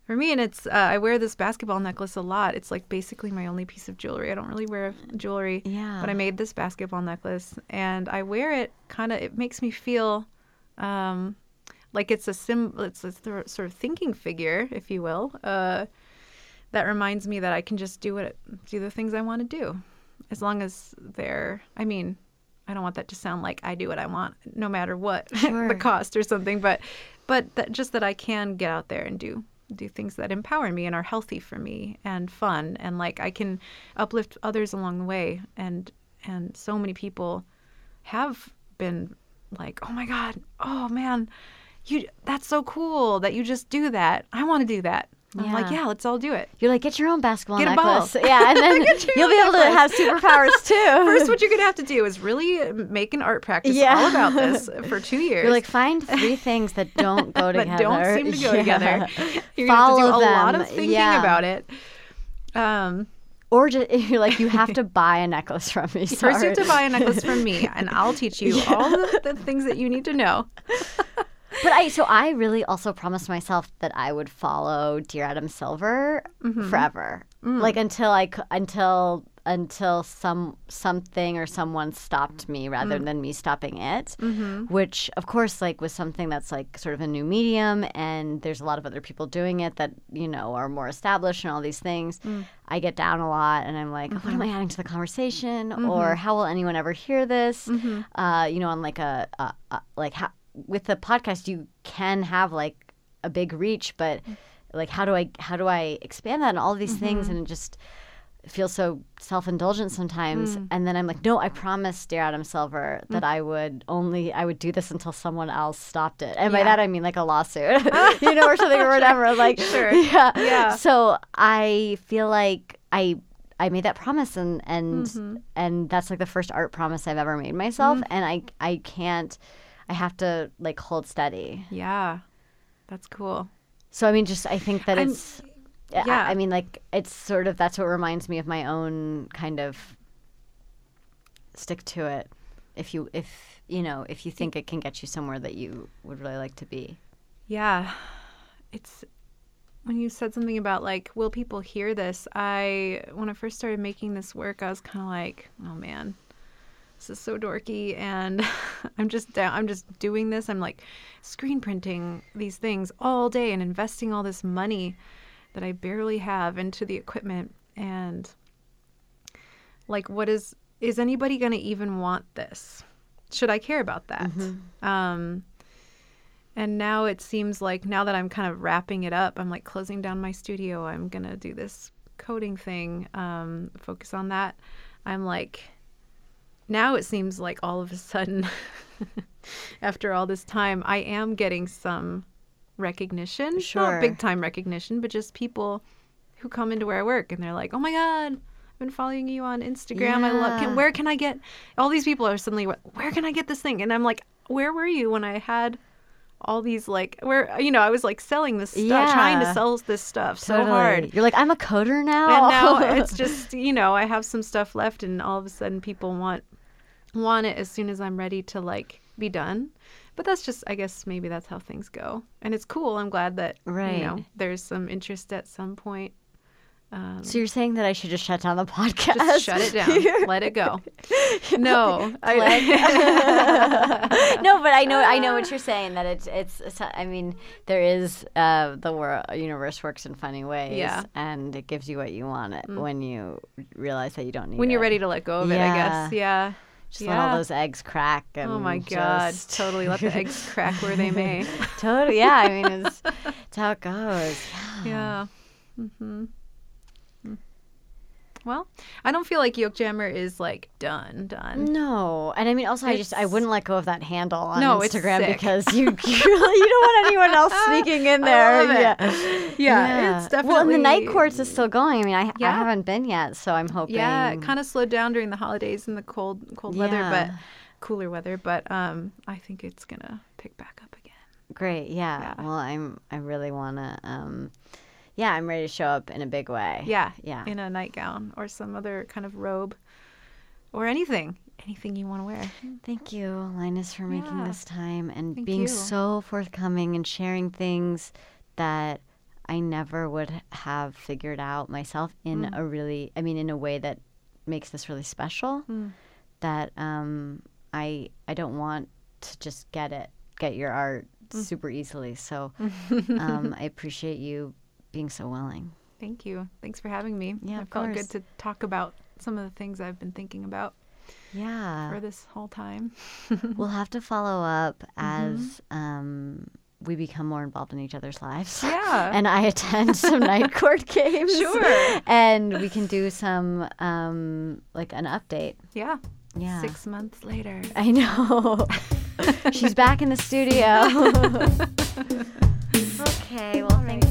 for me and it's uh, i wear this basketball necklace a lot it's like basically my only piece of jewelry i don't really wear jewelry Yeah. but i made this basketball necklace and i wear it kind of it makes me feel um, like it's a symbol it's a th- sort of thinking figure if you will uh, that reminds me that i can just do it do the things i want to do as long as they're i mean i don't want that to sound like i do what i want no matter what Sure. the cost or something but but that, just that i can get out there and do do things that empower me and are healthy for me and fun and like i can uplift others along the way. And and so many people have been like oh my god oh man you that's so cool that you just do that. I want to do that i'm like Yeah. yeah let's all do it You're like, get your own basketball Get a ball. Yeah, and then you'll be able to have superpowers too. First, what you're gonna have to do is really make an art practice Yeah. all about this for two years. You're like, find three things that don't go that together. don't seem to go Yeah. together. You're gonna have to do Follow a lot of thinking Yeah. about it. Um, Or just, you're like, you have to buy a necklace from me. first, you have to buy a necklace from me, and I'll teach you all the, the things that you need to know. But I so I really also promised myself that I would follow Dear Adam Silver Mm-hmm. forever, Mm. like until I until until some something or someone stopped me Mm. rather than me stopping it. Mm-hmm. Which of course like was something that's like sort of a new medium, and there's a lot of other people doing it that you know are more established and all these things. Mm. I get down a lot, and I'm like, what am I adding to the conversation, or how will anyone ever hear this? Uh, you know, on like a, a, a like how with the podcast you can have like a big reach but like how do i how do i expand that and all these things? Mm-hmm. And it just feels so self-indulgent sometimes. Mm. And then i'm like no i promised dear adam silver mm. that i would only i would do this until someone else stopped it. And by that i mean like a lawsuit you know or something or whatever. Like Sure. yeah. Yeah. so i feel like i I made that promise and and mm-hmm. and that's like the first art promise I've ever made myself. Mm-hmm. And I I can't I have to like hold steady. Yeah, that's cool. So I mean just I think that I'm- it's I- yeah. I, mean like it's sort of that's what reminds me of my own kind of stick to it if you if you know if you think it can get you somewhere that you would really like to be. Yeah, it's when you said something about like, will people hear this? I when I first started making this work, I was kind of like, oh man, this is so dorky, and I'm just down, I'm just doing this. I'm like screen printing these things all day and investing all this money that I barely have into the equipment, and like, what is is anybody going to even want this? Should I care about that? Um, and now it seems like now that I'm kind of wrapping it up, I'm like closing down my studio. I'm gonna do this coding thing, um, focus on that. I'm like, now it seems like all of a sudden, after all this time, I am getting some recognition. Sure. Not big time recognition, but just people who come into where I work and they're like, oh my God, I've been following you on Instagram. I love, can, where can I get, all these people are suddenly, where can I get this thing? And I'm like, where were you when I had all these like where you know I was like selling this stuff, trying to sell this stuff so hard. You're like, I'm a coder now. And now it's just you know I have some stuff left, and all of a sudden people want want it as soon as I'm ready to like be done. But that's just I guess maybe that's how things go, and it's cool. I'm glad that you know Right. there's some interest at some point. Um, so you're saying that I should just shut down the podcast? just shut it down, let it go. No, I, no, but I know I know what you're saying. That it's it's. it's I mean, there is uh, the world universe works in funny ways. Yeah. and it gives you what you want it when you realize that you don't need when you're it. ready to let go of it, I guess. Yeah. Just let all those eggs crack. And Oh my god! just- Totally let the eggs crack where they may. totally. Yeah, I mean, it's, it's how it goes. Yeah. Mm-hmm. Well, I don't feel like Yolk Jammer is like done, done. No, and I mean, also, I just I wouldn't let go of that handle on No, Instagram because you, you don't want anyone else sneaking in there. it. Yeah, Yeah, it's definitely. Well, and the night courts is still going. I mean, I, I haven't been yet, so I'm hoping. Yeah, it kind of slowed down during the holidays and the cold, cold weather, but cooler weather. But um, I think it's gonna pick back up again. great. Yeah. Yeah. Well, I'm I really wanna. Um, yeah, I'm ready to show up in a big way. Yeah, Yeah. in a nightgown or some other kind of robe, or anything, anything you want to wear. Thank you, Linus, for making Yeah. this time and Thank being you. so forthcoming and sharing things that I never would have figured out myself in Mm. a really, I mean, in a way that makes this really special. Mm. That um, I I don't want to just get it, get your art Mm. super easily. So um, I appreciate you being so willing. Thank you. Thanks for having me. Yeah, it felt course. good to talk about some of the things I've been thinking about Yeah. for this whole time. We'll have to follow up Mm-hmm. as um, we become more involved in each other's lives. Yeah. and I attend some night court games. Sure. And we can do some, um, like an update. Yeah. Yeah. Six months later. I know. She's back in the studio. okay. Well, thank